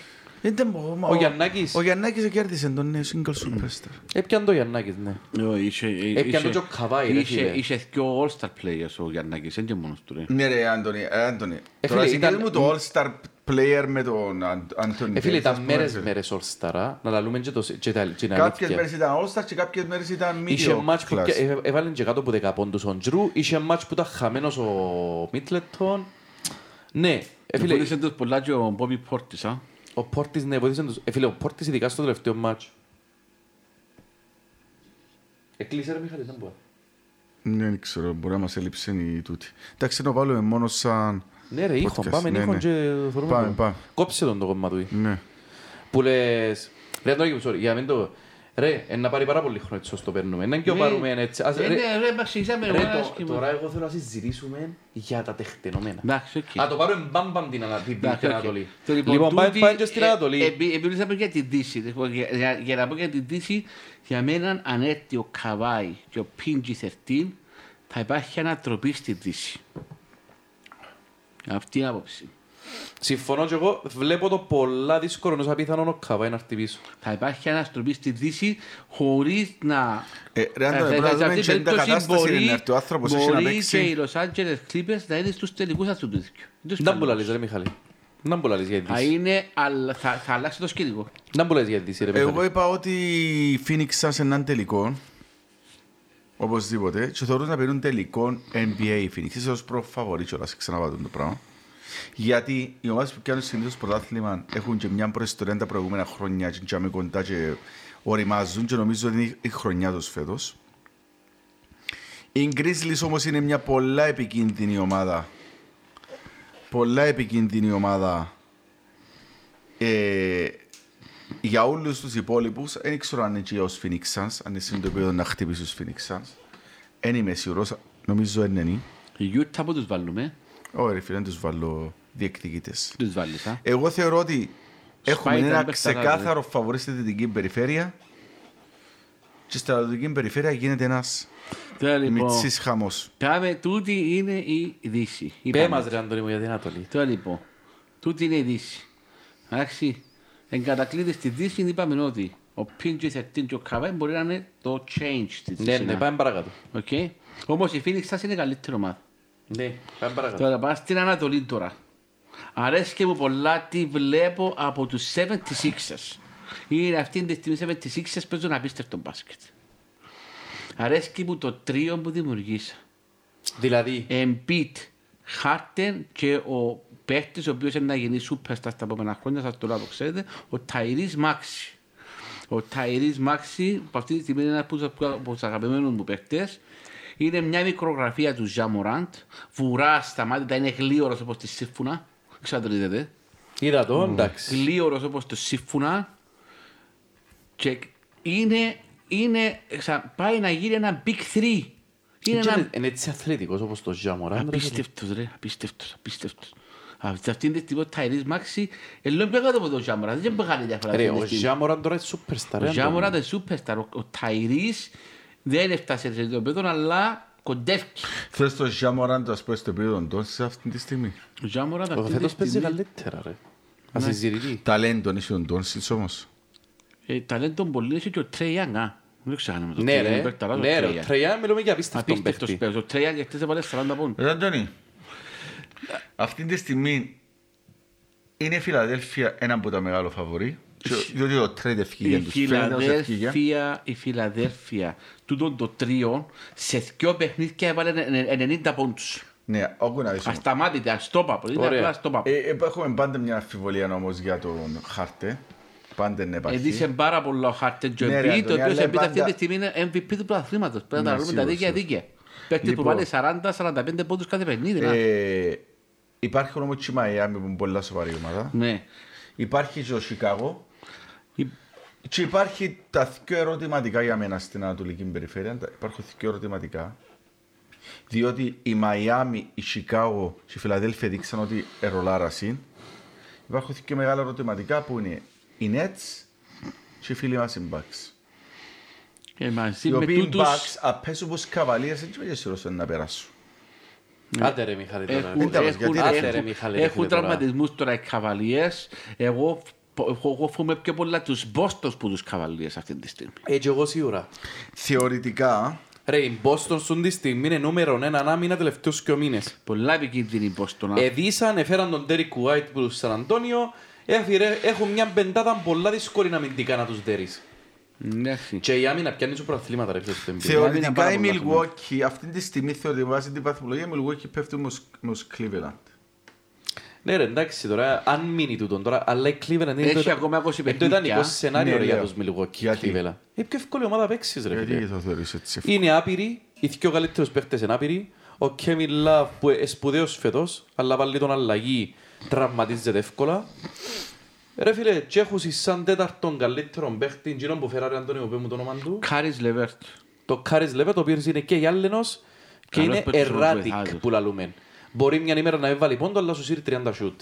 Ε, δεν μπορώ, μα Ο Γιαννάκης. Ο Γιαννάκης κέρδισε τον νέο single superstar. Έπιαν το Γιαννάκης, ναι. Ε, είχε- ε, Έπιανε είχε- και ο Καβάη, ρε, είχε- φίλε. Είχε δυο all-star players ο Γιαννάκης, δεν και μόνος του ρε. Ναι ρε Άντωνη, ε, Άντωνη. Ε, Τώρα φίλε, συγκρίνει ήταν- μου το all-star player με τον Αν- Άντωνη. Ε, φίλε, Davis, ήταν ας πούμε, μέρες ρε. μέρες all-star, α. να λαλούμε και το- και τα και είναι Κάποιες αλήθεια. μέρες ήταν all-star και κάποιες μέρες ήταν Είχε mediocre μάτς που class. πια- ε, έβαλε και κάτω από 10 πόντους ο Τζρου, είχε μάτς που ήταν χαμένος ο Μίτλετον. Ναι, ε, φίλε, Βοήθησε τους πολλά και ο Μπόμπι Πόρτις, α. Ο Πόρτις, ναι, βοήθησε τους. Ε, φίλε, ο Πόρτις ειδικά στο τελευταίο μάτς. Εκλείσε ρε Μιχάλη, δεν μπορεί. Ναι, δεν ξέρω, μπορεί να μας έλειψε η τούτη. Εντάξει, να βάλουμε μόνο σαν... Ναι ρε, ήχον, podcast. πάμε Ναι, ήχον ναι. και θεωρούμε Πάμε, το. πάμε. Κόψε τον το κόμμα του. Ναι. Που λες, ρε Αντώνη, sorry, για να μην το... Ρε, ε, να πάρει πάρα πολύ χρόνο έτσι όσο το παίρνουμε. Να και Ναι. πάρουμε έτσι. Ας- Ε, ρε- ναι, ρε, μα συζητάμε, Ρε, εγώ το- άσχημα. τώρα εγώ θέλω να συζητήσουμε για τα τεκταινόμενα. Εντάξει, οκ. Α, το πάρουμε μπαμ μπαμ την, ανα- την, Εντάξει, την οκ. Ανατολή. Το Λοιπόν, πάμε τούτη, πάμε και στην ε, Ανατολή. ε, επί- Επειδή μιλήσαμε για την Δύση, λοιπόν, για- για- για να πω για την Δύση, για μένα αν έρθει ο Καβάη και ο Πίντζι 13, θα υπάρχει ανατροπή στη Δύση. Αυτή είναι η άποψη. Συμφωνώ και εγώ, βλέπω το πολλά δύσκολο ενώ απίθανο ο Καβάη να έρθει πίσω. Θα υπάρχει ανατροπή στη Δύση χωρίς να... Ε, ρε, Άντωνη, Ε, πρέπει να σε δούμε αυτή και την την περίπτωση κατάσταση μπορεί- είναι αυτή. Ο άνθρωπος έχει να Μπορεί και παίξει. οι Los Angeles Clippers να είναι στους τελικούς αυτού του δίσκου. Να μου λαλείς ρε Μιχάλη. Να μου λαλείς για τη Θα Δύση. είναι, αλλά θα, θα αλλάξει το σκηνικό. Να μου λαλείς για τη Δύση ρε Εγώ Μιχάλη. είπα ότι η Phoenix Suns είναι έναν τελικό. Οπωσδήποτε. Και θεωρούν να παίρνουν τελικό NBA η Phoenix. Είσαι ως προ φαβορή κιόλας, ξαναπάτουν το πράγμα. Γιατί οι ομάδες που κάνουν συνήθως πρωτάθλημα έχουν και μια προϊστορία τα προηγούμενα χρόνια και είναι κοντά και οριμάζουν και νομίζω ότι είναι η χρονιά τους φέτος. Η Grizzlies όμως είναι μια πολλά επικίνδυνη ομάδα. Πολλά επικίνδυνη ομάδα ε, για όλους τους υπόλοιπους, δεν ξέρω αν είναι και ως Phoenix Suns, αν είναι στην το επίπεδο να χτυπήσει τους Phoenix Suns. Δεν είμαι σίγουρος, νομίζω δεν είναι. Οι Utah που τους βάλουμε, Όχι ρε φίλε, δεν τους βάλω διεκδικητές. τους βάλεις, α. Εγώ θεωρώ ότι έχουμε Σπάει τα ένα μπέσταρα, ξεκάθαρο φαβορή στη δυτική περιφέρεια και στην δυτική περιφέρεια γίνεται ένας Τώρα λοιπόν, μητσής χαμός. πάμε, τούτη είναι η Δύση. Πέ Είπαμε. μας ρε Αντώνη μου για την Ανατολή. Τώρα λοιπόν, τούτη είναι η Δύση. Εντάξει, εν κατακλείδι στη Δύση είπαμε ότι ο PG 13 και ο Καβάη μπορεί να είναι το change στη Δύση. Ναι, ναι, να. πάμε παρακάτω. Οκ. Όμως η Phoenix θα είναι καλύτερη ομάδα. Ναι, πάμε παρακάτω. Τώρα πάμε στην Ανατολή τώρα. Αρέσκει μου πολλά τι βλέπω από τους 76ers. Είναι αυτή τη στιγμή 76ers παίζουν απίστευτο μπάσκετ. Αρέσκει μου το τρίο που δημιουργήσα. Δηλαδή, Embiid, Harden και ο παίκτης ο οποίος είναι να γίνει superstar στα επόμενα χρόνια, σας το λέω, το ξέρετε, ο Ταϊρής Μάξι. Ο Ταϊρής Μάξι, που αυτή τη στιγμή είναι ένας από τους- από τους αγαπημένους μου παίκτες, είναι μια μικρογραφία του Ζα Μοράντ, βουρά στα μάτια, είναι γλίωρος όπως τη σύμφωνα, ξέρετε το είδετε, είδα το, εντάξει. γλίωρος όπως το σύμφωνα και είναι, είναι, ξα- πάει να γίνει ένα big three. Είναι Και ένα είναι- Είναι έτσι αθλητικός όπως το Ζαμοράν. ρε, φίλε. Απίστευτος ρε, απίστευτος, απίστευτος. Σε αυτήν της στιγμή ο Ταϊρής Μάξι, ελέγχει πιο κάτω από τον Ζάμορα, δεν είναι μεγάλη διαφορά. Ρε, αυτή τη ο στιγμή. Ζαμοράν τώρα είναι superstar. ρε, Ο Ζάμορα Αντώνη. είναι superstar, ο- ο Ταϊρής δεν έφτασε σε αυτό το επίπεδο, αλλά κοντεύει. Θες το Ζαμοράν το ας πω στο επίπεδο των σε αυτή τη στιγμή; Ο Ζάμορα Ο αυτή τη φέτος παίζει στιγμή, καλύτερα ρε. Ασυζητητή. Ταλέντον είσαι τον Τόνσιτς όμως. ε, ταλέντο πολύ έχει και ο Τρέι Γιάνγκ, α. Δεν ξεχνάμε το Ναι Τρέι Γιάνγκ, ρε, παίκταρας ο ναι ρε, Τρέι ο Γιάνγκ. Τρεϊάν μιλούμε για απίστευτον Απίστευτος παίκτη. παίκτης. Ο Τρέι Γιάνγκ χτες έβαλε 40 πόντους. Ρε Αντώνη, αυτή τη στιγμή είναι η Φιλαδέλφια ένα από τα μεγάλο φαβορή. Και- Διότι το trade ευκήγε Η τους. Φαίνεται ως ευκήγε. Φιλαδέλφια, η Φιλαδέλφια, τούτον το τρίο, σε δυο παιχνίδια έβαλε ε- 90 πόντους. Ναι, όχι να δεις όμως. Ασταμάτητα, αστόπαπο. Είναι Ωραία. απλά αστόπαπο. Ε, ε, Έχουμε πάντα μια αμφιβολία όμως για τον Χάρτε. Πάντα είναι Εδίσε υπάρχει. πάρα πολλά ο Χάρτεν και ο Ναι, ρε, Embiid, ο Αντώνη, οποίος αλλά Embiid αυτή πάντα- τη στιγμή είναι MVP του πρωταθλήματος. Πρέπει να Ναι, τα λέμε τα σίγουρα, δίκαια σίγουρα. δίκαια. Παίκτης που Λοιπόν. βάλει 40-45 πόντους κάθε παιχνίδι. να. Ε, Υπάρχει όμως και η Μαϊάμι που είναι πολλά σοβαρή ομάδα. Ναι. Υπάρχει και ο Σικάγο. Η- Και υπάρχει τα δύο ερωτηματικά για μένα στην Ανατολική Περιφέρεια. Τα- Υπάρχουν δύο ερωτηματικά. Διότι η Μαϊάμι, η Σικάγο και η Φιλαδέλφια δείξαν ότι ερολάρασαν. Υπάρχουν δύο μεγάλα ερωτηματικά που είναι οι Nets και οι φίλοι μας οι Bucks. Και μαζί Οι με οποίοι οι τούτους... Bucks απέσουν πως καβαλίες δεν είμαι σίγουρος ότι να περάσουν. Άντε ρε Μιχάλη τώρα. Έχουν, Δεν τα βάζω, έχουν, γιατί, ρε, έχουν, ρε, Μιχάλη, ρε, έχουν φίλε, τώρα. τραυματισμούς τώρα οι καβαλίες. Εγώ, εγώ, εγώ φοβούμαι πιο πολλά τους Μπόστος που τους καβαλίες αυτή τη στιγμή. Έτσι εγώ σίγουρα. Θεωρητικά, Ρε, η Boston στον τη στιγμή είναι νούμερο ένα ανάμεινα τελευταίους και μήνες. Πολλά επικίνδυνη η Μπόστον. Εδίσαν, έφεραν τον Derek White που τους Σαν Αντώνιο. Έφυρε, έχουν μια πεντάδα πολλά δύσκολη να μην την να τους δέρεις. Εντάξει. Και η άμυνα πιάνει σου προαθλήματα ρε φίλε στο NBA. θεωρητικά πάρα η πολλά Milwaukee αυτή τη στιγμή θεωρητικά βάσει την παθμολογία η Milwaukee πέφτει όμως- όμως Cleveland. Ναι ρε εντάξει τώρα, αν μείνει τούτον τώρα, αλλά η Cleveland είναι Έχει το- ακόμα 20 είναι το παιχνίδια. ιδανικό σενάριο Ναι, ρε, για λέω. τους Milwaukee Γιατί; Cleveland. Είναι πιο εύκολη ομάδα να παίξεις ρε Γιατί φίλε. το θεωρείς έτσι. Είναι άπειροι, οι δύο καλύτερους παίχτες είναι άπειροι. Ο Kevin Love που είναι σπουδαίος φέτος, αλλά πάλι τον αλλαγή τραυματίζεται εύκολα. Ρε φίλε, και έχουν σαν τέταρτον καλύτερον παίχτη, εκείνον που φέραρε Αντώνιο, πέ μου το όνομα του. Κάρις Λεβέρτ. Το Κάρις Λεβέ, το οποίος είναι και γυάλινος και Καλός είναι παίκτης, ο erratic βοηθάτος. που λαλούμε. Μπορεί μια ημέρα να έβαλει πόντο, αλλά σου σύρει 30 σιούτ.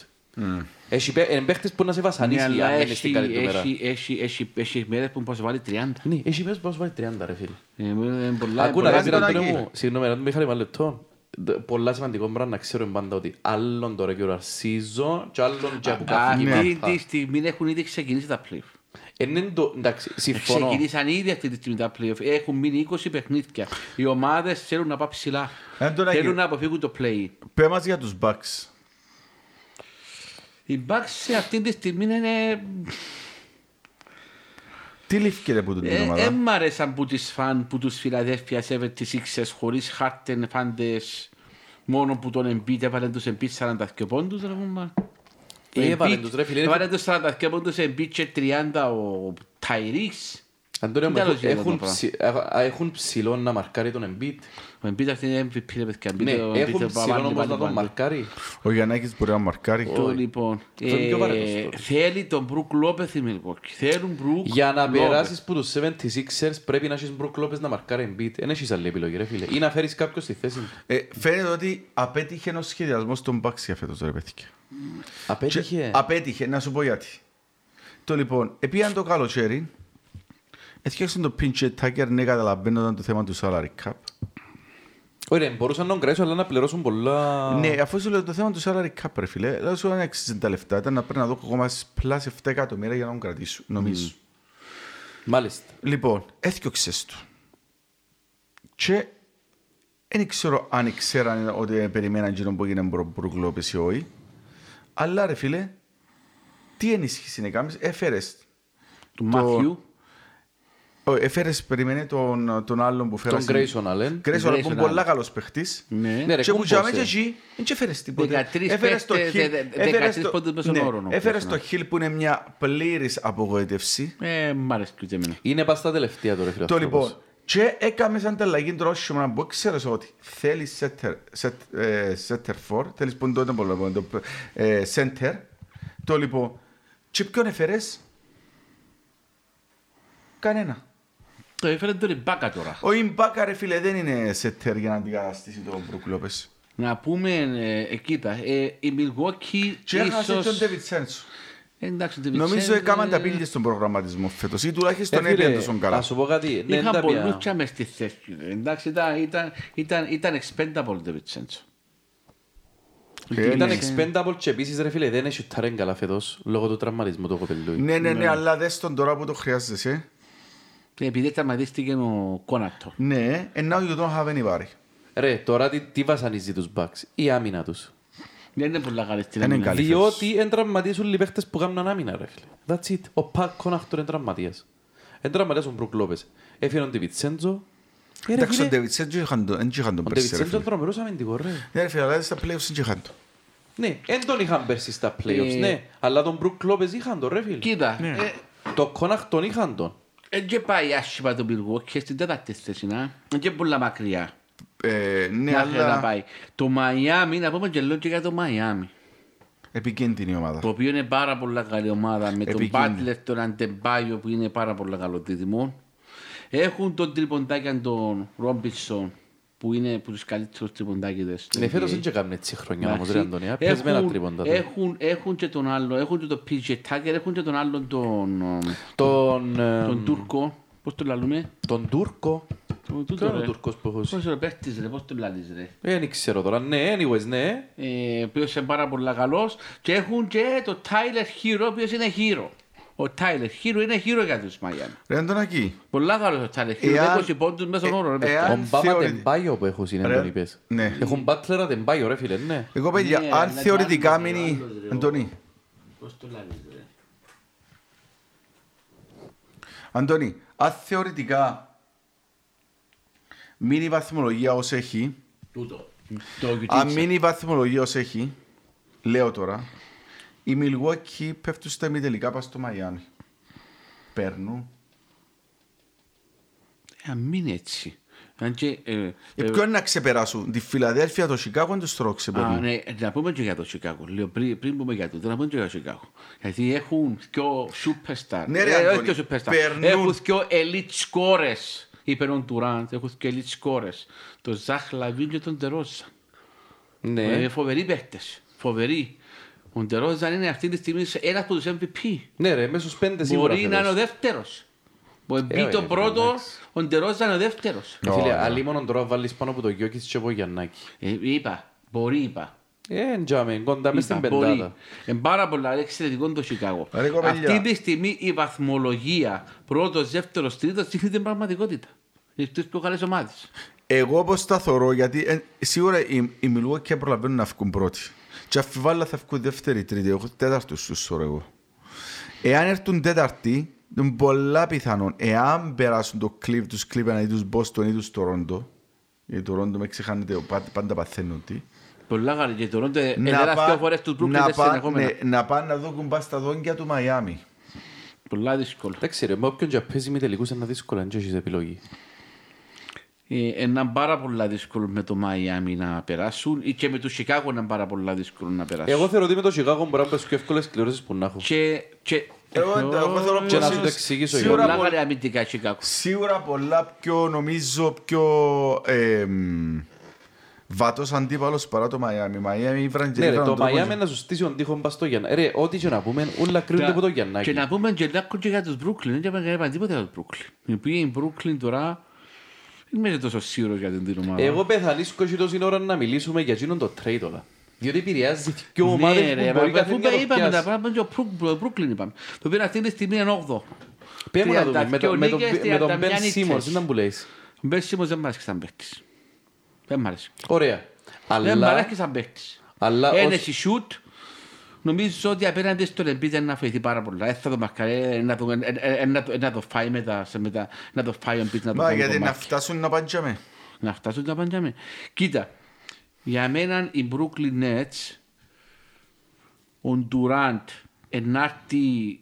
Έχει πέ- είναι παίχτης που να σε Ναι, βασανίσει αλλά αν δεν είναι έχει, στην καλή του μέρα. έχει, έχει, έχει, έχει μέρες που μπορεί να βάλει 30. Ναι, έχει παίχτης που να σου βάλει 30 ρε φίλε. Ε, είναι πολλά- Ακού να πολλά- ρε, δεις ρε Αντωνάκη. Αντώνιο μου, συγγνώμη ρε Μιχάλη ένα λεπτό. Δ- Πολλά σημαντικό πράγμα να ξέρουμε πάντα ότι άλλον το regular season και άλλον και από κάθε Αυτή μάπα. τη στιγμή έχουν ήδη ξεκινήσει τα play. Είναι το, εντάξει, συμφωνώ. Ξεκινήσαν ήδη αυτή τη στιγμή τα play. Έχουν μείνει 20 παιχνίδια. Οι ομάδες θέλουν να πάνε ψηλά. Αντωνάκη. Θέλουν να αποφύγουν το play. Πες μας για τους Bucks. Οι Bucks σε αυτή τη στιγμή είναι... Τι λήφθηκε από την Ε, ομάδα; ε, μ' αρέσαν που τις φαν που τους Philadelphia 76ers χωρίς Harden φάντες μόνο που τον Embiid έβαλε τους Embiid 42 πόντους ρε μούμα. Ο Ε, έβαλε Embiid- τους, ρε φίλε, είναι- Έβαλε τους 42 πόντους Embiid και 30 ο Tyrese. Αντώνιο μου, Τι άλλο έχουν- γίνεται έχουν το ψη- α- έχουν ψηλό να μαρκάρει τον Embiid. Ο Embiid αυτή είναι MVP ρε παιδιά. Ναι, Embiid, ο Embiid έχουν θα ψηλό βάλει όμως πάλι να τον παντού. μαρκάρει. Ο Γιαννάκης μπορεί να μαρκάρει. Το λοιπόν. Αυτό είναι πιο βαρετός ε, τώρα. Θέλει τον Brook Lopez η Milwaukee. Θέλουν Brook Για να Lopez. περάσεις που τους 76ers πρέπει να έχεις Brook Lopez να μαρκάρει Embiid. Δεν έχεις άλλη επιλογή ρε φίλε. Ή να φέρεις κάποιον στη θέση του. Ε, φαίνεται ότι απέτυχε ένας σχεδιασμός των Bucks για φέτος ρε παιδιά. Απέτυχε. Και Απέτυχε, να σου πω γιατί. Το λοιπόν, επίαν το καλοκαίρι, έφτιαξαν το pinch attacker, ναι καταλαβαίνονταν το θέμα του salary cap. Ωραία, μπορούσαν να τον κρατήσουν αλλά να πληρώσουν πολλά... Ναι, αφού σου λέω το θέμα του salary cap, ρε φίλε, λέω σου αν έξιζε τα λεφτά, ήταν να πρέπει να δω ακόμα plus 7 εκατομμύρια για να τον κρατήσω, νομίζω. Μάλιστα. Λοιπόν, έφτιαξες του. Και δεν ξέρω αν ξέραν ότι περιμέναν εκείνο που έγινε προκλόπες ή όχι. Αλλά ρε φίλε, τι ενίσχυση είναι κάμεις, έφερες Του Μάθιου. Ω, Έφερες, περιμένε τον, τον άλλον που Τον φέρασε. Grayson Allen. Grayson Allen που είναι Grayson πολλά Allen. καλός παίχτης. Ναι. Ναι, ρε, Και που κούμπωσε. τζάμε και εκεί, δεν και έφερες τίποτε. 13 Έφερες το παίχτες, Hill- δε- δε- έφερες 13 το- πόντους μέσον ναι, όρον ο Έφερες Grayson το Hill που είναι μια πλήρης απογοήτευση. Ε, μ' αρέσει και εμένα. Είναι πας στα τελευταία τώρα φίλε Το άνθρωπος. λοιπόν, και έκαμες σαν ανταλλαγή τρόσιμο που ξέρεις ότι θέλεις center, set- ε, center for, θέλεις που τότε πολύ το ε, center. Το λοιπόν, και ποιον έφερες, κανένα. Το έφερε τον Ριμπάκα τώρα. Ο Ιμπάκα ρε φίλε δεν είναι center για να αντικαταστήσει τον Μπρουκ Λόπες. Να πούμε, ε, ε, κοίτα, ε, η Milwaukee Και έχασε τον ίσως... David Σένσο. Εντάξει, τον Νομίζω Vincenzo, έκαναν τα ε, πίλια στον προγραμματισμό φέτος ή Ε, τουλάχιστον φίλε, έπιαν τόσο καλά. Να σου πω κάτι. ναι, Είχαν τα πια. πολλούς και μες στη θέση. του. Εντάξει, ήταν, ήταν, ήταν, ήταν expendable το Vincenzo. Ε, Ήταν ναι. expendable και επίσης ρε φίλε δεν έχει ταρέν καλά φέτος λόγω του τραυματισμού του κοπελούι. Ναι, ναι, ναι, αλλά δες τον τώρα που το χρειάζεσαι. Και επειδή τραυματίστηκε ο Κόνατο. Ναι, and now you don't have anybody. Ρε, τώρα τι, τι βασανίζει τους Bucks, η άμυνα τους. Δεν είναι πολλά καλή στην Δεν είναι άμυνα. καλή. Διότι εν τραυματίζουν οι παίχτες που κάνουν άμυνα ρε φίλε. That's it. Ο Πακ Κόναχτορ είναι τραυματίας. Εν τραυματίας ο Μπρουκ Λόπες. Έφερε τον Τιβιτσέντζο. Ε, ρε Εντάξει, ο φίλε, David Σέντζο είχαν τον- δεν είχαν τον Ο πέρσι, ρε Τιβιτσέντζο φίλε. είναι τρομερός αμυντικός ρε. Ναι, ρε φίλε, αλλά στα playoffs δεν είχαν τον. Ναι, εν τον είχαν πέρσι στα playoffs, Ε, ναι. Αλλά τον Μπρουκ Λόπες είχαν τον ρε φίλε. Κοίτα, Ναι. ε, Το Κόναχτον είχαν τον. Δεν και πάει άσχημα το Milwaukee στην τέταρτη θέση, να. Δεν και πολλά μακριά. Ε, Ναι, Να θέλει να αλλά πάει. Το Μαϊάμι, να πούμε και λίγο και για το Μαϊάμι. επικίνδυνη ομάδα. Το οποίο είναι πάρα πολύ καλή ομάδα με τον Επικίνδυνη. Butler, τον Αντεμπάγιο που είναι πάρα πολύ καλό δίδυμο. Έχουν τον τριποντάκια τον Ρόμπινσον που είναι από τους καλύτερους τριποντάκιδες. Ναι, φέτος δεν και κάνουν έτσι χρόνια όμως ρε Εντάξει. Αντωνία. Πες με ένα Έχουν- τρίποντα. του. Έχουν, έχουν και τον άλλο, έχουν και τον PJ Tucker, έχουν και τον άλλον τον, Τον... ε, τον Τούρκο, πώς το λαλούμε; Τον Τούρκο. Τούτο, Ποιος είναι ο ρε. Τουρκός που έχω Πώς είναι ο παίχτης ρε, πώς τον λαλείς ρε. Ε, Δεν ξέρω τώρα. Ναι, anyways, ναι. Ε, ο οποίος είναι πάρα πολύ καλός και έχουν και το Tyler Hero, ο οποίος είναι hero. Ο Tyler Hero είναι hero για τους Miami. Ρε Αντωνακή, Πολλά καλός ο Tyler Hero, Εάν- 20 πόντους μέσω ε- όρο. ρε, παιδιά. εάν- Ο Μπάμα θεωρεί- Τεμπάιο που έχω είναι, Ρε, τον είπες. ναι. Έχουν μπάτλερα Τεμπάιο, ρε φίλε, ναι. εγώ παιδιά, Ναι, αν να θεωρητικά κάνουμε μείνει... άλλο, ρε, Αντώνη, Πώς το λαλείς ρε. Αντώνη, αν θεωρητικά μείνει η βαθμολογία ως έχει, Τούτο. Το αν Γιουτίτσα. μείνει η βαθμολογία ως έχει, λέω τώρα, οι Milwaukee πέφτουν στα ημιτελικά πας στο Μαϊάμι. Παίρνουν. Ε, Αν μείνει έτσι. Αν και, ε, Ε, ε, ποιο είναι να ξεπεράσουν, τη Φιλαδέλφια, το Σικάγο, το Στρόκ Α, ξεπερνούν. ναι, να πούμε και για το Σικάγο. Λέω, πριν, πριν πούμε για τούτο, να πούμε και για το Σικάγο. Γιατί έχουν πιο superstar. Ναι, ρε, ε, όχι Αντώνη, πιο superstar. περνούν. Έχουν πιο elite scorers. Είπε ο Ντουράντ, έχουν πιο elite scorers. Το Ζαχ Λαβίν και τον Τερόζα. Ναι. Ε, φοβεροί παίχτες. Φοβεροί. Ο Ντερόζαν είναι αυτή τη στιγμή ένας από τους MVP. Ναι ρε, μέσα στους πέντε σίγουρα Μπορεί να είναι ο φέτος. δεύτερος. Μπορεί Ε, μπει όχι, το ρε, πρώτο, εντάξει. ο Ντερόζαν είναι ο δεύτερος. Ε, Φίλε, Ωραία. αλίμονον τώρα βάλεις πάνω από το Γιώκης και από Γιαννάκη. Ε, είπα, μπορεί είπα. Ε, ντζάμε, κοντά μες στην Είπα, μπορεί. πεντάδα. Είναι πάρα πολλά εξαιρετικό το Σικάγο. Ρε, κοπέλια. Αυτή τη στιγμή η βαθμολογία πρώτος, δεύτερος, τρίτος δείχνει την πραγματικότητα. Είναι τις πιο καλές ομάδες. Εγώ όπως τα θωρώ, γιατί ε, σίγουρα οι, οι Milwaukee προλαβαίνουν να βγουν πρώτοι. Και αφιβάλλα θα βγουν δεύτερη, τρίτη, εγώ τέταρτος τους θωρώ εγώ. Εάν έρθουν τέταρτη, είναι πολλά πιθανόν, εάν περάσουν το κλιπ, τους Cleveland ή τους Boston ή τους Toronto, γιατί το Toronto με ξεχάνετε, πάντα, πάντα παθαίνουν τι, Πολλά καλή και το Ρόντο να, έδερα πά- δύο φορές τους Brooklyn να, δεν πά- συνεχόμενα. ναι, να πάνε να δουν πας στα δόντια του Μαϊάμι. Πολλά δύσκολο. Εντάξει ρε, με όποιον και παίζει με τελικούς είναι δύσκολο, δεν έχεις επιλογή. Ε, είναι πάρα πολλά δύσκολο με το Μαϊάμι να περάσουν ή και με το Σικάγο είναι πάρα πολλά δύσκολο να περάσουν. Εγώ θεωρώ ότι με το Chicago μπορεί να πες πιο εύκολες κληρώσεις που να έχω. Και, και, Εγώ, εγώ θέλω Και να πως σου το είναι εξηγήσω σίγουρα πολλά πο- καλή αμυντικά η Σικάγο. Σίγουρα πολλά πιο, νομίζω, πιο ε, μ, βατός αντίπαλος παρά το Μαϊάμι. Μαϊάμι ήβραν και Ναι ρε, ήβραν το τον τρόπο Miami να σου στήσει τον τείχο μπας στο Γιαννάκη. Ρε, ό,τι και να πούμε, όλα κρίνονται από το Γιαννάκη. Και να πούμε και λάκκο και για τους Brooklyn. Δεν είπαμε τίποτα για τους Brooklyn. Οι οποίοι οι Brooklyn τώρα δεν είμαι τόσο σίγουρος για την την ομάδα. Εγώ πεθανίσκω και τόση ώρα να μιλήσουμε για εκείνον το trade όλα. Διότι επηρεάζει δύο ναι, ομάδες ρε, που μπορεί μα κάθε αφού μια να το είπαμε τα πιάσει. πράγματα και ο Brook- ο Brooklyn είπαμε. Το οποίο αυτή τη στιγμή είναι 8. Πες μου να δούμε, με 32 το- με τον- νίκες, με τον 31 Ben νίκες. Simmons, ήταν που λέεις. Ο Μπέρ Σίμος δεν μ' άρεσε σαν παίκτης. Δεν μ' άρεσε. Ωραία. Δεν μ' Αλλά, άρεσε σαν παίκτης. αλλά Ένα ως- έχει σιούτ. Νομίζω ότι απέναντι στον Embiid είναι να φοηθεί πάρα πολλά. Δεν θα το μαρκάρει, ε, να το- ε, ε, ε, να το- να το φάει μετά, σε μετά, να το φάει ο Embiid να το Μα κάνει γιατί να κομμάτι. φτάσουν να παντζάμε. Να φτάσουν τα παντζάμε. Κοίτα, για μένα οι Brooklyn Nets, ο Durant, ενάρτη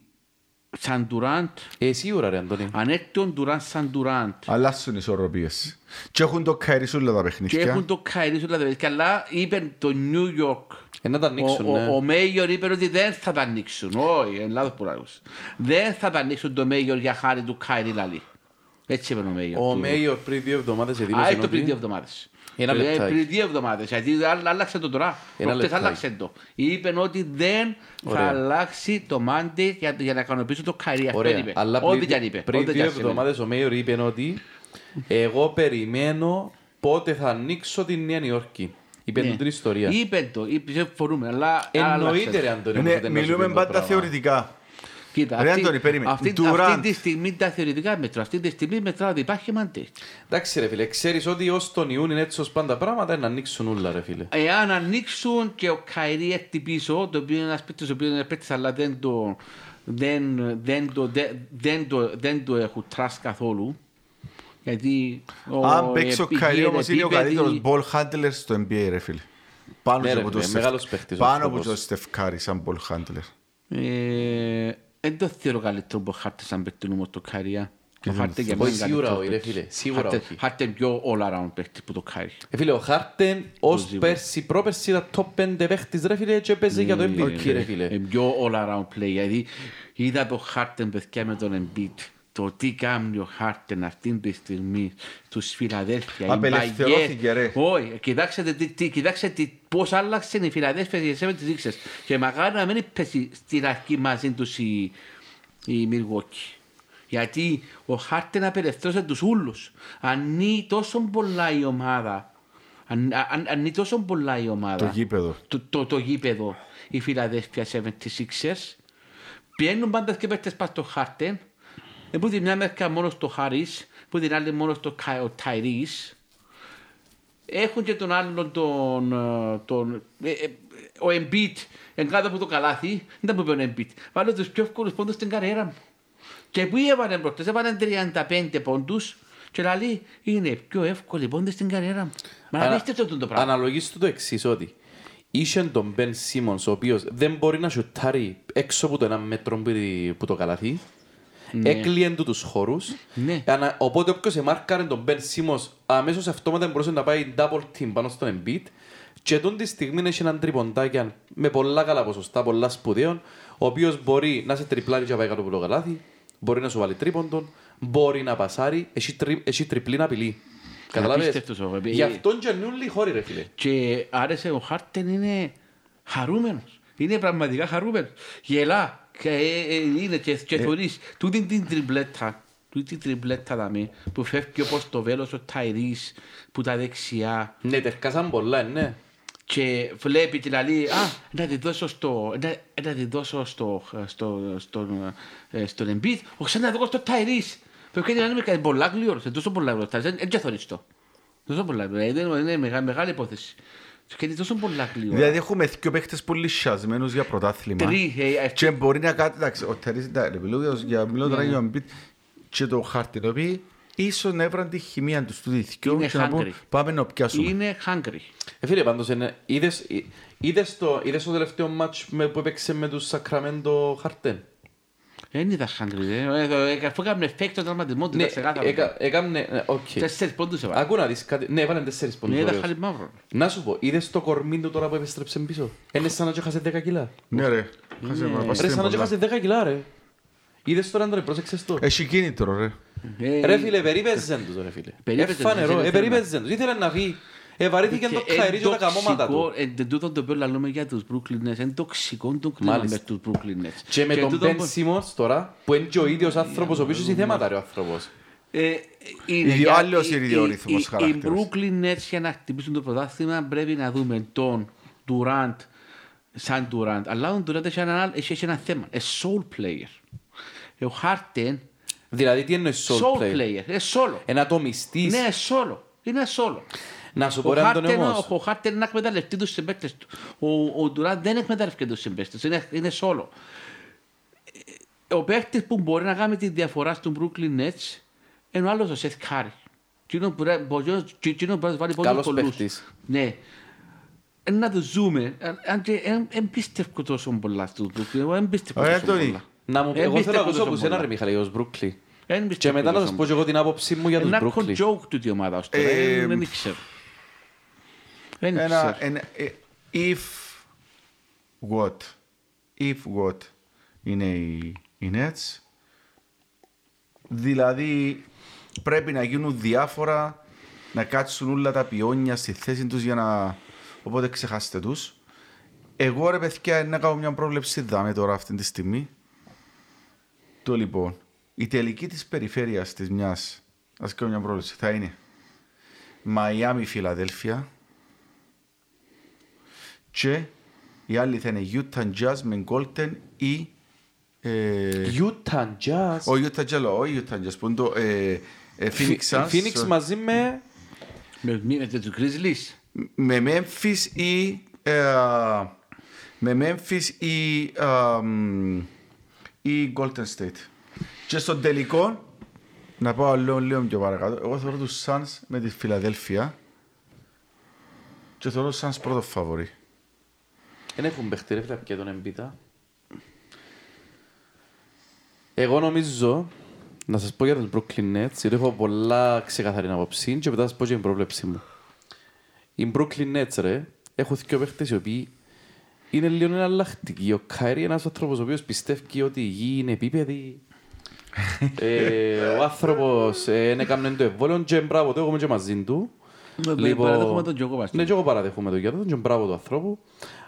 σαν Durant, Ε, σίγουρα ρε Αντώνη. αν έρθει ο Durant σαν Durant, Αλλάσουν οι ισορροπίες. Και έχουν το Καϊρίσουλα τα και παιχνίδια. έχουν το Kyrie στο λαδί, αλλά είπε το New York, Ε, να τα ανοίξουν, ο, ναι. ο, ο Μέγιορ είπε ότι δεν θα τα ανοίξουν. Όχι, είναι λάθος που λάγους. Δεν θα τα ανοίξουν το Μέγιορ για χάρη του Κάιρι Λαλή. Έτσι είπε ο Μέγιορ. Ο του- Μέιορ πριν δύο εβδομάδες Α, εδήλωσε το πριν δύο ότι... εβδομάδες. Ένα Ε, λεπτάκι. Πριν δύο εβδομάδες, γιατί άλλ- άλλαξε το τώρα. Ένα Προχτές λεπτάκι. άλλαξε το. Είπε ότι δεν θα Ωραία. αλλάξει το μάντι για, για να ικανοποιήσει το Κάιρι. Αυτό Ωραία, είπε. αλλά Ό,τι πριν, κι αν είπε. πριν ό,τι κι δύο αν σημαίνει. εβδομάδες ο Μέιορ είπε ότι εγώ περιμένω πότε θα ανοίξω την Νέα Υόρκη. Είπε Ναι. του την ιστορία. Είπε το, είπε, συμφωνούμε, αλλά άλλαξε Εννοείται το. ρε Αντώνη. Είναι- μου, ότι να σου μιλούμε πει το πάντα πράγμα. θεωρητικά. Κοίτα, Ρε, αυτή, Αντώνη, περίμενε. αυτή, Durant. αυτή τη στιγμή τα θεωρητικά μέτρα. Αυτή τη στιγμή μετράω ότι υπάρχει μαντή. Εντάξει ρε φίλε, ξέρεις ότι ως τον Ιούνιο είναι έτσι ως πάντα πράγματα να ανοίξουν όλα ρε φίλε. Εάν ανοίξουν και ο Καϊρή έρθει πίσω, το οποίο είναι ένας παίκτης ο οποίος είναι παίκτης αλλά δεν το, δεν, δεν το, δεν, δεν το, δεν το έχουν τρας καθόλου. Γιατί ο, Αν παίξει ο επί- Καϊρή όμως είναι ο επίπεδη- καλύτερος ball handler στο NBA ρε φίλε. Πάνω Ναι, και ρε, από φίλε, τον μεγάλος Steph- παίκτης ο Πάνω από άνθρωπος. τον Steph Curry σαν ball handler. Ε, Δεν το θεωρώ καλύτερο από χάρτη σαν παίκτη όμως το Καϊρία. Ο Χάρτη για μένα Όχι, είναι σίγουρα καλύτερος όχι, ρε παίκτης. φίλε, σίγουρα Χάρτη- όχι. Χάρτη είναι πιο all-around παίκτη που το Καϊρή. Ε, φίλε, ο Χάρτεν ως Οπωσδήποτε. πέρσι, πρόπερσι ήταν top 5 παίχτης ρε φίλε και παίζει για το MVP ρε φίλε. Είναι πιο all-around play. Δηλαδή είδα το Χάρτεν παιδιά με τον Embiid. Το τι κάνει ο Χάρτεν αυτή τη στιγμή στους Φιλαδέλφια. οι Απελευθερώθηκε, μπαγιές. ρε. Όχι, κοιτάξτε, τι, τι, κοιτάξτε τι, πώς άλλαξε η Φιλαδέλφια και εσύ με τις δείξες. Και μακάρι να μην πέσει στην αρχή μαζί τους η, η Milwaukee. Γιατί ο Χάρτεν απελευθέρωσε τους ούλους. Ανεί τόσο πολλά η ομάδα. Αν, αν, ανεί τόσο πολλά η ομάδα. Το γήπεδο. Το, το, το γήπεδο. Η Φιλαδέλφια 76ers. Πιένουν πάντα και παίχτες πας στο Χάρτεν. Ε, Που τη μια μερικά μόνος στο Χαρίς. Που την άλλη μόνος στο Κα- ο Ταϊρής. Έχουν και τον άλλον τον... ε, τον ε, ε, ο Embiid εν κάτω από το καλάθι. Δεν τα που είπε ο Embiid. Βάλε τους πιο εύκολους πόντους στην καριέρα μου. Και που έβαλε προχτές, έβαλε 35 πόντους και λέει είναι πιο εύκολοι πόντες στην καριέρα μου. Μα Ανα- απίστευτο αυτό το πράγμα. Αναλογείς του το εξής ότι είχε τον Μπεν Σίμονς ο οποίος δεν μπορεί να σουτάρει έξω από το ένα μέτρο που τη- που το καλαθί. Έκλειε του τους χώρους. Ναι. Ανα- Οπότε όποιος εμάρκαρε τον Μπεν Σίμονς αμέσως αυτόματα μπορούσε να πάει double team πάνω στον Embiid και τον τη στιγμή έχει έναν τριποντάκι με πολλά καλά ποσοστά, πολλά σπουδαίων, ο οποίος μπορεί να σε τριπλάρει και να πάει κάτω από το καλάθι, μπορεί να σου βάλει τρίποντον, μπορεί να πασάρει, έχει, τρι, έχει τριπλή απειλή. Καταλάβες; Απίστευτος ο- Γι' αυτόν και νιούν χώροι ρε φίλε. Και άρεσε ο Χάρτεν είναι χαρούμενος. Είναι πραγματικά χαρούμενος. Γελά. Και, ε, ε, είναι και, και θωρείς τούτη την τριμπλέτα. Τούτη την τριμπλέτα δαμε, που φεύγει όπως το βέλος ο Ταϊρής που τα δεξιά Ναι, τερκάσαν πολλά, ε, ναι. και βλέπει την άλλη, α, να τη δώσω στο, να, να τη δώσω στο, στο, στο, ε, στον Embiid, ο ξανά να δώσω στο Ταϊρής. Πρέπει να είναι με πολλά γλυόρος, δεν τόσο πολλά γλυόρος, δεν και θωρείς το. Τόσο πολλά γλυόρος, είναι, είναι μεγάλη, μεγάλη υπόθεση. Και είναι τόσο πολλά γλυόρος. Δηλαδή έχουμε δύο παίχτες πολύ σιασμένους για πρωτάθλημα. Τρεις, ε, ε, Και μπορεί να κάτι, εντάξει, ο Τερίς, εντάξει, μιλώ για- για μιλώ τώρα Ναι. για τον Μπιτ και το χάρτη, οι οποίοι ίσως να έβραν τη χημεία τους του διθυκιού Είναι και να πούν hungry. πάμε να πιάσουμε. είναι hungry. Ε, φίλε, πάντως, είναι, είδες, ε, είδες, το, είδες το τελευταίο μάτς με, που έπαιξε με τους Σακραμέντο Χαρτέν. Δεν ήταν hungry, ε, ε, ε, αφού έκαμε fake τον τραυματισμό του, Ναι, ήταν ξεκάθαρο. έκα- έκαμνε, ε, οκ. Τέσσερις πόντους έβαλε. Ακού να δεις κάτι. Ναι, έβαλαν τέσσερις Ναι, πόντους. ήταν ωραίος. χάλι μαύρο. Να σου πω, είδες το κορμί του τώρα που επέστρεψε πίσω; Είναι σαν να και χάσε 10 κιλά. Ναι ρε, χάσε με, Ρε, παστεί σαν να και πολλά. χάσε 10 κιλά, ρε. Είδες τώρα, Άντρε, πρόσεξες το. Έχει κίνητρο ρε. Ε, Ρε φίλε, περίπεζεν τους, ρε φίλε. Περίπεζεν τους, Εφανερό, δεν ε, ήθελε περίπεζεν τους. Ήθελε να βγει. Ε, βαρύθηκε το και καερί και τα εν καμώματα τοξικό, του. εν τούτο το οποίο λέμε για τους Brooklyn Nets, είναι τοξικό το κλίμα Μάλιστα. μες τους Brooklyn Nets. Και με τον τούτο Ben που- Simmons τώρα, που είναι και ο ίδιος άνθρωπος, ο οποίος έχει θέματα, ρε ο άνθρωπος. Ε, είναι Ίδιο- για- άλλος οι- ιδιορυθμός οι- Οι χαρακτήρας. Brooklyn Nets για να χτυπήσουν το πρωτάθλημα πρέπει να δούμε τον Durant σαν Durant. Αλλά ο Durant έχει ένα, άλλο- έχει έχει ένα θέμα. A soul player. Ο Harden Δηλαδή, τι εννοείς soul soul player; player. Είναι solo. Ένα ατομιστής. Ναι, solo. Είναι solo. Να σου Ο πω ρε Άντωνη Harden- όμως. Ο Harden να εκμεταλλευτεί τους συμπαίκτες του. Ο, ο Durant δεν εκμεταλλευτεί τους συμπαίκτες του. Είναι, είναι solo. Ε, Ο παίκτης που μπορεί να κάνει τη διαφορά στον Brooklyn Nets είναι ο άλλος ο Seth Curry. Εκείνο που ρε- μπορεί εκείνο που μπορεί να βάλει πόντους Καλός πολλούς. παίκτης. Ναι. Ε, Να το ζούμε. Ε, Αν και δεν πιστεύω τόσο πολλά στους Brooklyn. Εγώ δεν πιστεύω Ωραία, τόσο Αντώνη. πολλά. Να μου, Ε, εγώ θέλω πιστεύω να ακούσω τόσο από σένα πολλά. ρε Μιχαλή, ως Brooklyn. Δεν Και πιστεύω μετά να τόσο σας πω πολλά. και εγώ την άποψή μου για τους Ένα Brooklyn. joke του η ομάδα ως τώρα. Ε, Ε, Δεν ξέρω. Δεν Ένα, ξέρω. ένα, ε, if what, if what είναι οι, οι Nets, δηλαδή πρέπει να γίνουν διάφορα, να κάτσουν όλα τα πιόνια στη θέση τους για να, οπότε ξεχάστε τους. Εγώ ρε παιδιά να κάνω μια πρόβλεψη δάμε τώρα αυτή τη στιγμή. Το λοιπόν, η τελική της περιφέρειας της μιας, ας κάνω μια πρόβλεψη, θα είναι Μαϊάμι Φιλαδέλφια, και η άλλη θα είναι Utah Jazz με Golden ή ε, Utah Jazz. ο Utah Jazz, όχι Utah Jazz, που είναι το ε, ε, Phoenix Suns Phoenix μαζί με... Με, με, με τους Grizzlies. με Memphis ή ε, με Memphis ή ε, μ, ή Golden State. Και στον τελικό, να πάω λίγο, λίγο πιο παρακάτω, εγώ θεωρώ τους Suns με τη Φιλαδέλφια και θεωρώ τους Suns πρώτο φαβορή. Δεν έχουν παιχτεί ρε φίλε και τον Εμπίτα. Εγώ νομίζω, να σας πω για τους Brooklyn Nets, γιατί έχω πολλά ξεκαθαρή άποψη και μετά θα σας πω και την πρόβλεψή μου. Οι Brooklyn Nets ρε, έχουν δύο παίχτες οι οποίοι είναι λίγο εναλλακτικοί. Ο Κάιρι είναι ένας άνθρωπος ο οποίος πιστεύει ότι η γη είναι επίπεδη. ε, ο άνθρωπος ε, είναι έκανε το εμβόλιο και μπράβο του, εγώ είμαι και μαζί του. Ναι, παραδέχομαι τον Τζόκο Βάστο. Ναι, και εγώ παραδέχομαι το για τον και μπράβο του ανθρώπου.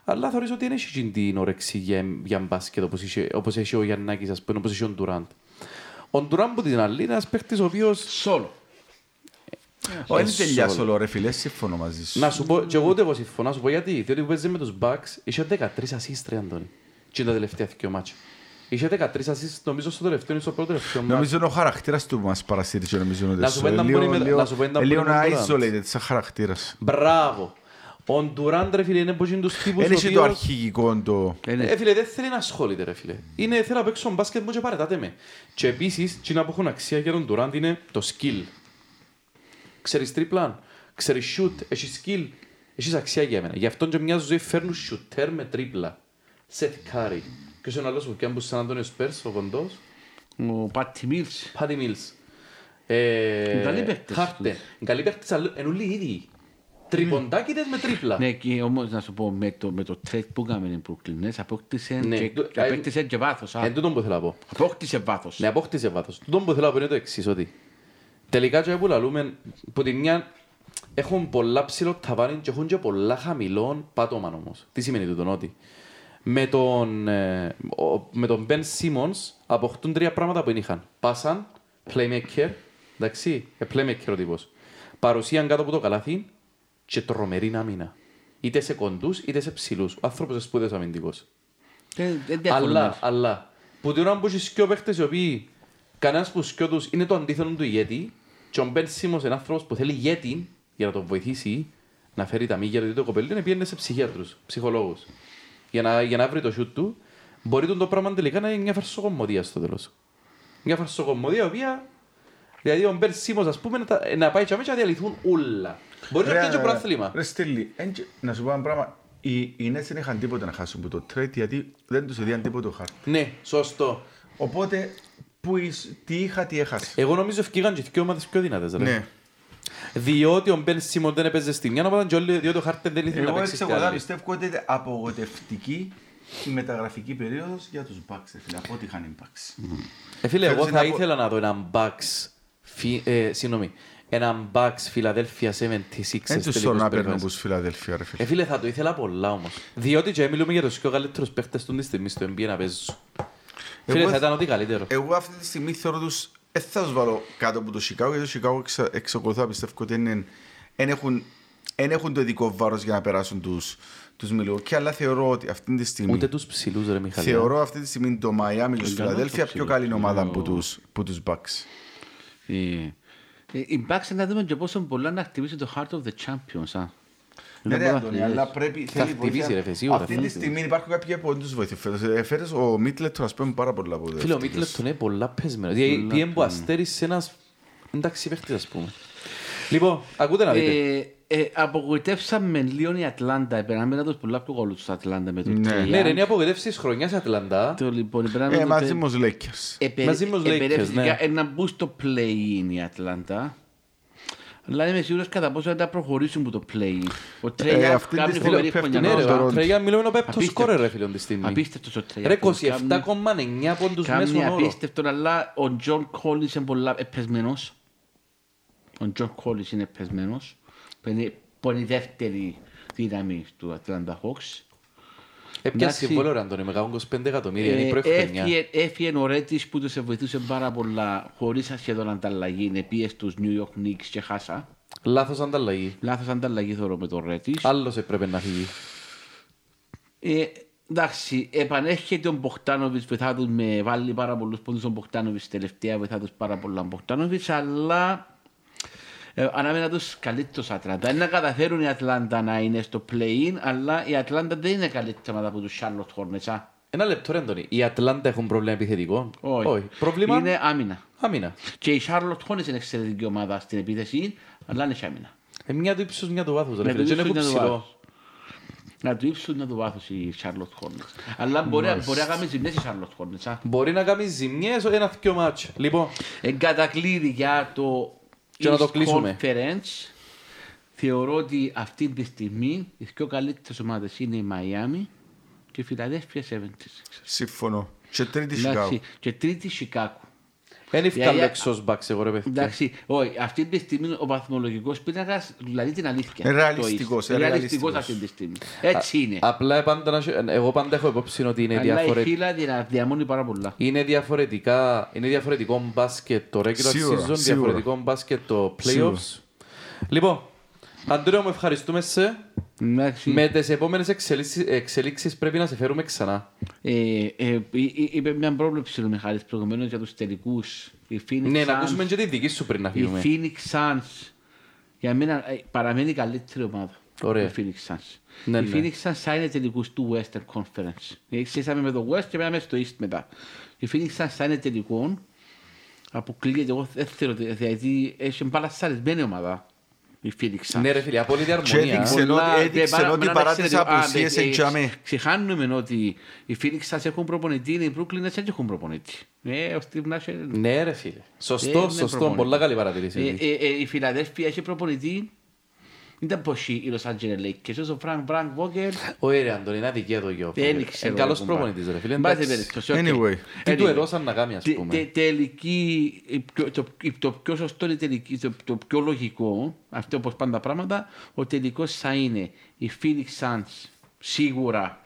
Αλλά θεωρείς ότι δεν έχει εκείνη την όρεξη για, για μπάσκετ όπως, είχε, όπως έχει ο Γιαννάκης, ας πούμε, όπως έχει ο Ντουράντ. Ο Ντουράν που την άλλη είναι ένας παίχτης ο οποίος... Σόλο. Όχι, είναι Ε, τελειά σolo. σολό ρε φίλε, συμφωνώ μαζί σου. Να σου πω, και εγώ ούτε εγώ συμφωνώ, να σου πω γιατί. Διότι που παίζει με τους Bucks, είχε 13 assist ρε Αντώνη. Και είναι τα τελευταία δύο μάτια. Είχε 13 assist νομίζω στο τελευταίο ή στο πρώτο τελευταίο μάτς. Νομίζω είναι ο χαρακτήρας του που μας παρασύρει και νομίζω είναι Να σου πω τόσο. έναν Λίγο- που είναι με- λίγο- να σου πω έναν που Λίγο είναι με τον isolated σαν χαρακτήρας. Μπράβο. Ο Ντουράν ρε φίλε είναι από τους τύπους Δεν ο έχει το οποίος- αρχηγικό το... Ε, φίλε, δεν θέλει να ασχολείται, ρε φίλε. Είναι, θέλω να παίξω μπάσκετ μου και παρετάτε με. Και επίσης, τι που έχουν αξία για τον Durant είναι το skill. Ξέρεις τρίπλαν, ξέρεις shoot, έχεις skill, έχεις αξία για μένα. Γι' αυτό και μια ζωή φέρνουν shooter με τρίπλα. Seth Curry. Και ο άλλος που πιάνουν σαν Αντώνιο Σπέρς, ο κοντός, Ο Πάτι Μίλς. Patty Mills. Ε, Είναι καλοί παίκτες Harden. τους. Είναι καλοί παίκτες, αλλά είναι όλοι οι ίδιοι. Τριποντάκητες με τρίπλα. Ναι, και όμως να σου πω, με το, με το trade που έκαμε η Brooklyn Nets, απόκτησε, Ναι, και, το- απέκτησε και βάθος. α. Εν τούτον που θέλω να πω. Απόκτησε βάθος. Ναι, απόκτησε βάθος. Το που θέλω να πω είναι το εξής, ότι τελικά και που λαλούμε, που τη μια έχουν πολλά ψηλό ταβάνι και έχουν και πολλά χαμηλό πάτωμα όμως. Τι σημαίνει τούτο, ότι με τον, ε, ο- με τον Ben Simmons αποκτούν τρία πράγματα που δεν είχαν. Πάσαν, playmaker, εντάξει, ε, playmaker ο τύπος. Παρουσίαν κάτω από το καλάθι και τρομερή άμυνα. Είτε σε κοντούς είτε σε ψηλούς. Ο άνθρωπος είναι σπουδαίος αμυντικός. Δεν- δεν διαφωνούμε. Αλλά, αλλά, που την ώρα που έχει σκιο παίχτες οι οποίοι κανένας που σκιο τους είναι το αντίθετο του ηγέτη και ο Μπεν Σίμος είναι άνθρωπος που θέλει ηγέτη για να τον βοηθήσει να φέρει τα μύγια του το κοπέλι είναι πήγαινε σε ψυχίατρους, ψυχολόγους για να, για να βρει το σιούτ του μπορεί τον το πράγμα τελικά να είναι μια φαρσοκομωδία στο τέλος. Μια φαρσοκομωδία η οποία Δηλαδή ο Μπεν Σίμος ας πούμε να, τα- να πάει και να διαλυθούν όλα. Μπορεί να Ρε, πιάνει και προάθλημα. Ρε Στέλη, εν και- να σου πω ένα πράγμα. Οι, οι Nets δεν είχαν τίποτα να χάσουν από το trade γιατί δεν τους έδιαν τίποτα το χάρτη. Ναι, σωστό. Οπότε, που εις- τι είχα, τι έχασα. Εγώ νομίζω ευκήγαν και δύο ομάδες πιο δυνατές. ρε. Ναι. Διότι ο Μπεν Σίμονς δεν έπαιζε στη μια ομάδα και όλοι διότι ο Χάρτεν δεν ήθελε να Εγώ παίξει έτσι στη εγώ άλλη. πιστεύω ότι είναι απογοητευτική η μεταγραφική περίοδος για τους Bucks, ρε φίλε, από ό,τι είχαν οι Bucks. Ε, φίλε, εγώ Φέτος θα είναι απο- ήθελα να δω έναν Bucks, φι- ε, συγγνώμη, έναν Bucks Philadelphia 76ers Δεν τους τελικούς θέλω να παίρνω περίφασης. όπως Φιλαδέλφια, ρε Ε, φίλε. φίλε, θα το ήθελα πολλά όμως. Διότι και μιλούμε για τους πιο καλύτερους παίχτες του τη στιγμή στο NBA να παίζουν. Φίλε, Εγώ θα θ- ήταν ό,τι καλύτερο. Εγώ αυτή τη στιγμή θεωρώ τους, δεν θα τους βάλω κάτω από το Chicago, γιατί το Chicago εξα- εξακολουθώ να πιστεύω ότι δεν έχουν, εν έχουν το ειδικό βάρος για να περάσουν τους, τους Milwaukee, αλλά θεωρώ ότι αυτή τη στιγμή, Ούτε τους ψηλούς ρε Μιχαλή. θεωρώ αυτή τη στιγμή το Miami και τους καλό το Φιλαδέλφια πιο ψηλό. καλή ομάδα Ο- από τους, που τους Bucks. Ε, ε, Οι Bucks να δούμε και πόσο πολλά να χτυπήσει το Heart of the Champions. α. Ναι, Είναι ρε, πολλά Αντώνη, χτυπήσεις. αλλά πρέπει, Θα θέλει χτυπήσει, βοήθεια. ρε, φε, σίγουρα Αυτή θα τη χτυπήσει. στιγμή υπάρχουν κάποιοι που δεν τους βοηθούν φέτος. Ε, Φέτος ο Μίτλετον, ας πούμε, πάρα πολλά από Φίλε, ο Μίτλετον είναι πολλά πεσμένος. Δηλαδή, πήγαινε που αστέρισε ένας εντάξει παίχτης, ας πούμε. Λοιπόν, ακούτε να δείτε. Ε, ε, Απογοητεύσαμε λίγο η Ατλάντα. Περάμε να τους πολλά πιο κόλλους του Ατλάντα με το Ναι. Trae Ναι, ρε, Young. είναι απογοητεύση της χρονιάς η Ατλαντά. Το λοιπόν, περάμε Ε, το- μαζί με τους Lakers. Επε- Μαζί με τους Lakers, επερεύτηκα ναι. να μπουν στο play-in η Ατλάντα. Αλλά είμαι σίγουρος κατά πόσο θα τα προχωρήσουν που το play-in. Ο Ε, Τρέι αυτή τη κάνει στιγμή φοβερή πέφτουν χρονιά. Ναι, ρε, το ο Toronto. Τρέγιαν μιλούμε είναι ο πέπτος Απίστευτος. σκόρερ, ρε, φίλε, τη στιγμή. Απίστευτος ο Τρέι Ρε, 27,9 πόντους μέσον Κάνει όρο. απίστευτο, αλλά ο Τζον Κόλλης είναι πολλά επεσμένος. Ο John Collins είναι επεσμένος. Που είναι που είναι η δεύτερη δύναμη του Ατλάντα Hawks. Έπιασε Εντάξει. συμβόλαιο, ρε, Αντώνη, με 25 εκατομμύρια, είναι η Ε, πρώτη χρονιά. έφυγε- Έφυγε ο Reddish που τους βοηθούσε πάρα πολλά χωρίς σχεδόν ανταλλαγή. Είναι πίεση στους New York Knicks και χάσα. Λάθος ανταλλαγή. Λάθος ανταλλαγή θεωρώ με τον Reddish. Άλλος έπρεπε να φύγει. Ε, εντάξει, επανέρχεται ο Μπογκντάνοβιτς, βοηθά τους με βάλει πάρα πολλούς πόντους ο Μπογκντάνοβιτς τελευταία, βοηθά τους πάρα πολλά ο Μπογκντάνοβιτς, αλλά ε, ανάμενα τους καλύτερος Ατλάντα. Είναι να καταφέρουν οι Ατλάντα να είναι στο play-in, αλλά η Ατλάντα δεν είναι καλύτερη ομάδα από τους Charlotte Hornets. α. Ένα λεπτό, ρε, Αντώνη. Οι Ατλάντα έχουν πρόβλημα επιθετικό; Όχι. Πρόβλημα; Είναι άμυνα. άμυνα. Και η Charlotte Hornets είναι εξαιρετική ομάδα στην επίθεση, αλλά είναι σε άμυνα. Ε, μια του ύψους, μια του βάθους, ρε, Με φίλε. το Δεν έχουν ύψος, μια του ψηλό. βάθους. Να του ύψουν να του βάθους η Charlotte Hornets. Αλλά μπορεί, μπορεί να κάνει ζημιές η Charlotte Hornets. α. Μπορεί να κάνει ζημιές ένα-δυο μάτς. Λοιπόν, Εν κατακλείδη για το Και να το East κλείσουμε. Conference, θεωρώ ότι αυτή τη στιγμή οι πιο καλύτερες ομάδες είναι η Miami και η Philadelphia 76ers. Συμφωνώ. Και τρίτη Εντάξει, Chicago. Και τρίτη Chicago. Δεν ευκάλλω Για- εξώς μπαξ εγώ ρε παιδιά. Εντάξει, όχι, αυτή τη στιγμή ο βαθμολογικός πίνακας δηλαδή την αλήθεια. Είναι ρεαλιστικός, Το είναι είναι ρεαλιστικός ρεαλιστικός. αυτή τη στιγμή. Έτσι είναι. Απλά πάντα, να σου- εγώ πάντα έχω υπόψη ότι είναι, Αλλά η διαφορε... φύλλα δια- διαμώνει πάρα πολλά. είναι, διαφορετικά, είναι διαφορετικό μπάσκετ το regular Σίγουρα, season, σίγουρα. διαφορετικό μπάσκετ το Σίγουρα. playoffs. Λοιπόν, Αντρέο μου ευχαριστούμε σε. Εντάξει. Με τις επόμενες εξελίξεις, εξελίξεις πρέπει να σε φέρουμε ξανά. Ε, ε, ε, είπε μια πρόβλεψη ο Μιχάλης προηγουμένως για τους τελικούς. Η Phoenix Ναι, να Suns- ακούσουμε και τη δική σου πριν να Η φύγουμε. Phoenix Suns για μένα ε, παραμένει η καλύτερη ομάδα. Ωραία. Η Phoenix Suns. Ναι, η ναι. Phoenix Suns θα είναι τελικούς του Western Conference. Εξήσαμε με το West και πήγαμε στο East μετά. Η Phoenix Suns θα είναι τελικών. Αποκλείεται, εγώ δεν θέλω, γιατί έχει μπαλασσαρισμένη ομάδα. Η Phoenix Suns. Ναι ρε φίλε, απόλυτη Και αρμονία. έδειξε ότι- Πολλά- έδειξε και πάρα- ότι με παρά ένα τις εξαιρετικό- απουσίες Α, ναι, εντιαμέ. ε, Ξεχάνουμε ότι οι Phoenix Suns έχουν προπονητή, οι Brooklyn Nets δεν έχουν προπονητή. Ε, ο Steve Nash είναι- Ναι ρε φίλε. Ε, Σωστό, είναι σωστό. προπονητή. Πολλά καλή παρατηρήση. Ε, ε, ε, η Φιλαδέλφια έχει προπονητή. Ήταν πως οι Los Angeles Lakers. Όσο ο Frank Frank Vogel Όχι ρε Αντώνη, είναι αδικία γιο. δεν ξέρω. Είναι καλός ρε, κουμπάρε. προπονητής ρε φίλε. Εν πάση εντάξει. περιπτώσει, οκ. Anyway. Τι του Anyway. έδωσαν να κάνει ας Τε- πούμε; τε- Τελική, η πιο- το, η- το πιο σωστό, η τελική, το, το πιο λογικό, αυτό όπως πάντα πράγματα, ο τελικός θα είναι η Phoenix Suns σίγουρα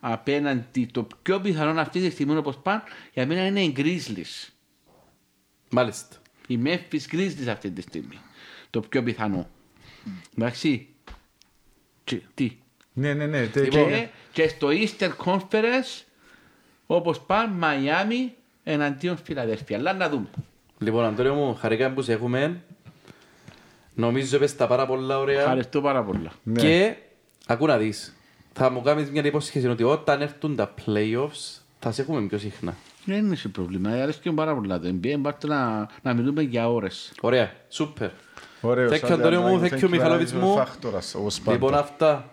απέναντι το πιο πιθανό αυτή τη στιγμή όπως πάνε για μένα είναι οι Grizzlies. Μάλιστα. Οι Memphis Grizzlies αυτή τη στιγμή. Το πιο πιθανό. Εντάξει. Και, τι. Ναι, ναι, ναι. τε- Και, και στο Eastern Conference όπως πάνε Miami εναντίον Φιλαδέλφια. Αλλά να δούμε. Λοιπόν Αντώνιο μου, χαρήκαμε που σε έχουμε. Νομίζω πες τα πάρα πολλά ωραία. Ευχαριστώ πάρα πολλά. Ναι. Και ακού να δεις. Θα μου κάνεις μια υπόσχεση ότι όταν έρθουν τα playoffs θα σε έχουμε πιο συχνά. Δεν είναι σε πρόβλημα. Αρέσκει μου πάρα πολλά το NBA. Μπάρτε να, να μιλούμε για ώρες. Ωραία, σούπερ. Ωραίος, Thank you, άντε, Αντώνιο μου, Αντώνη, thank you, thank you, Μιχαλόβιτς Βαράδης, μου. ο Φάκτορας, όπως πάντα. Λοιπόν αυτά.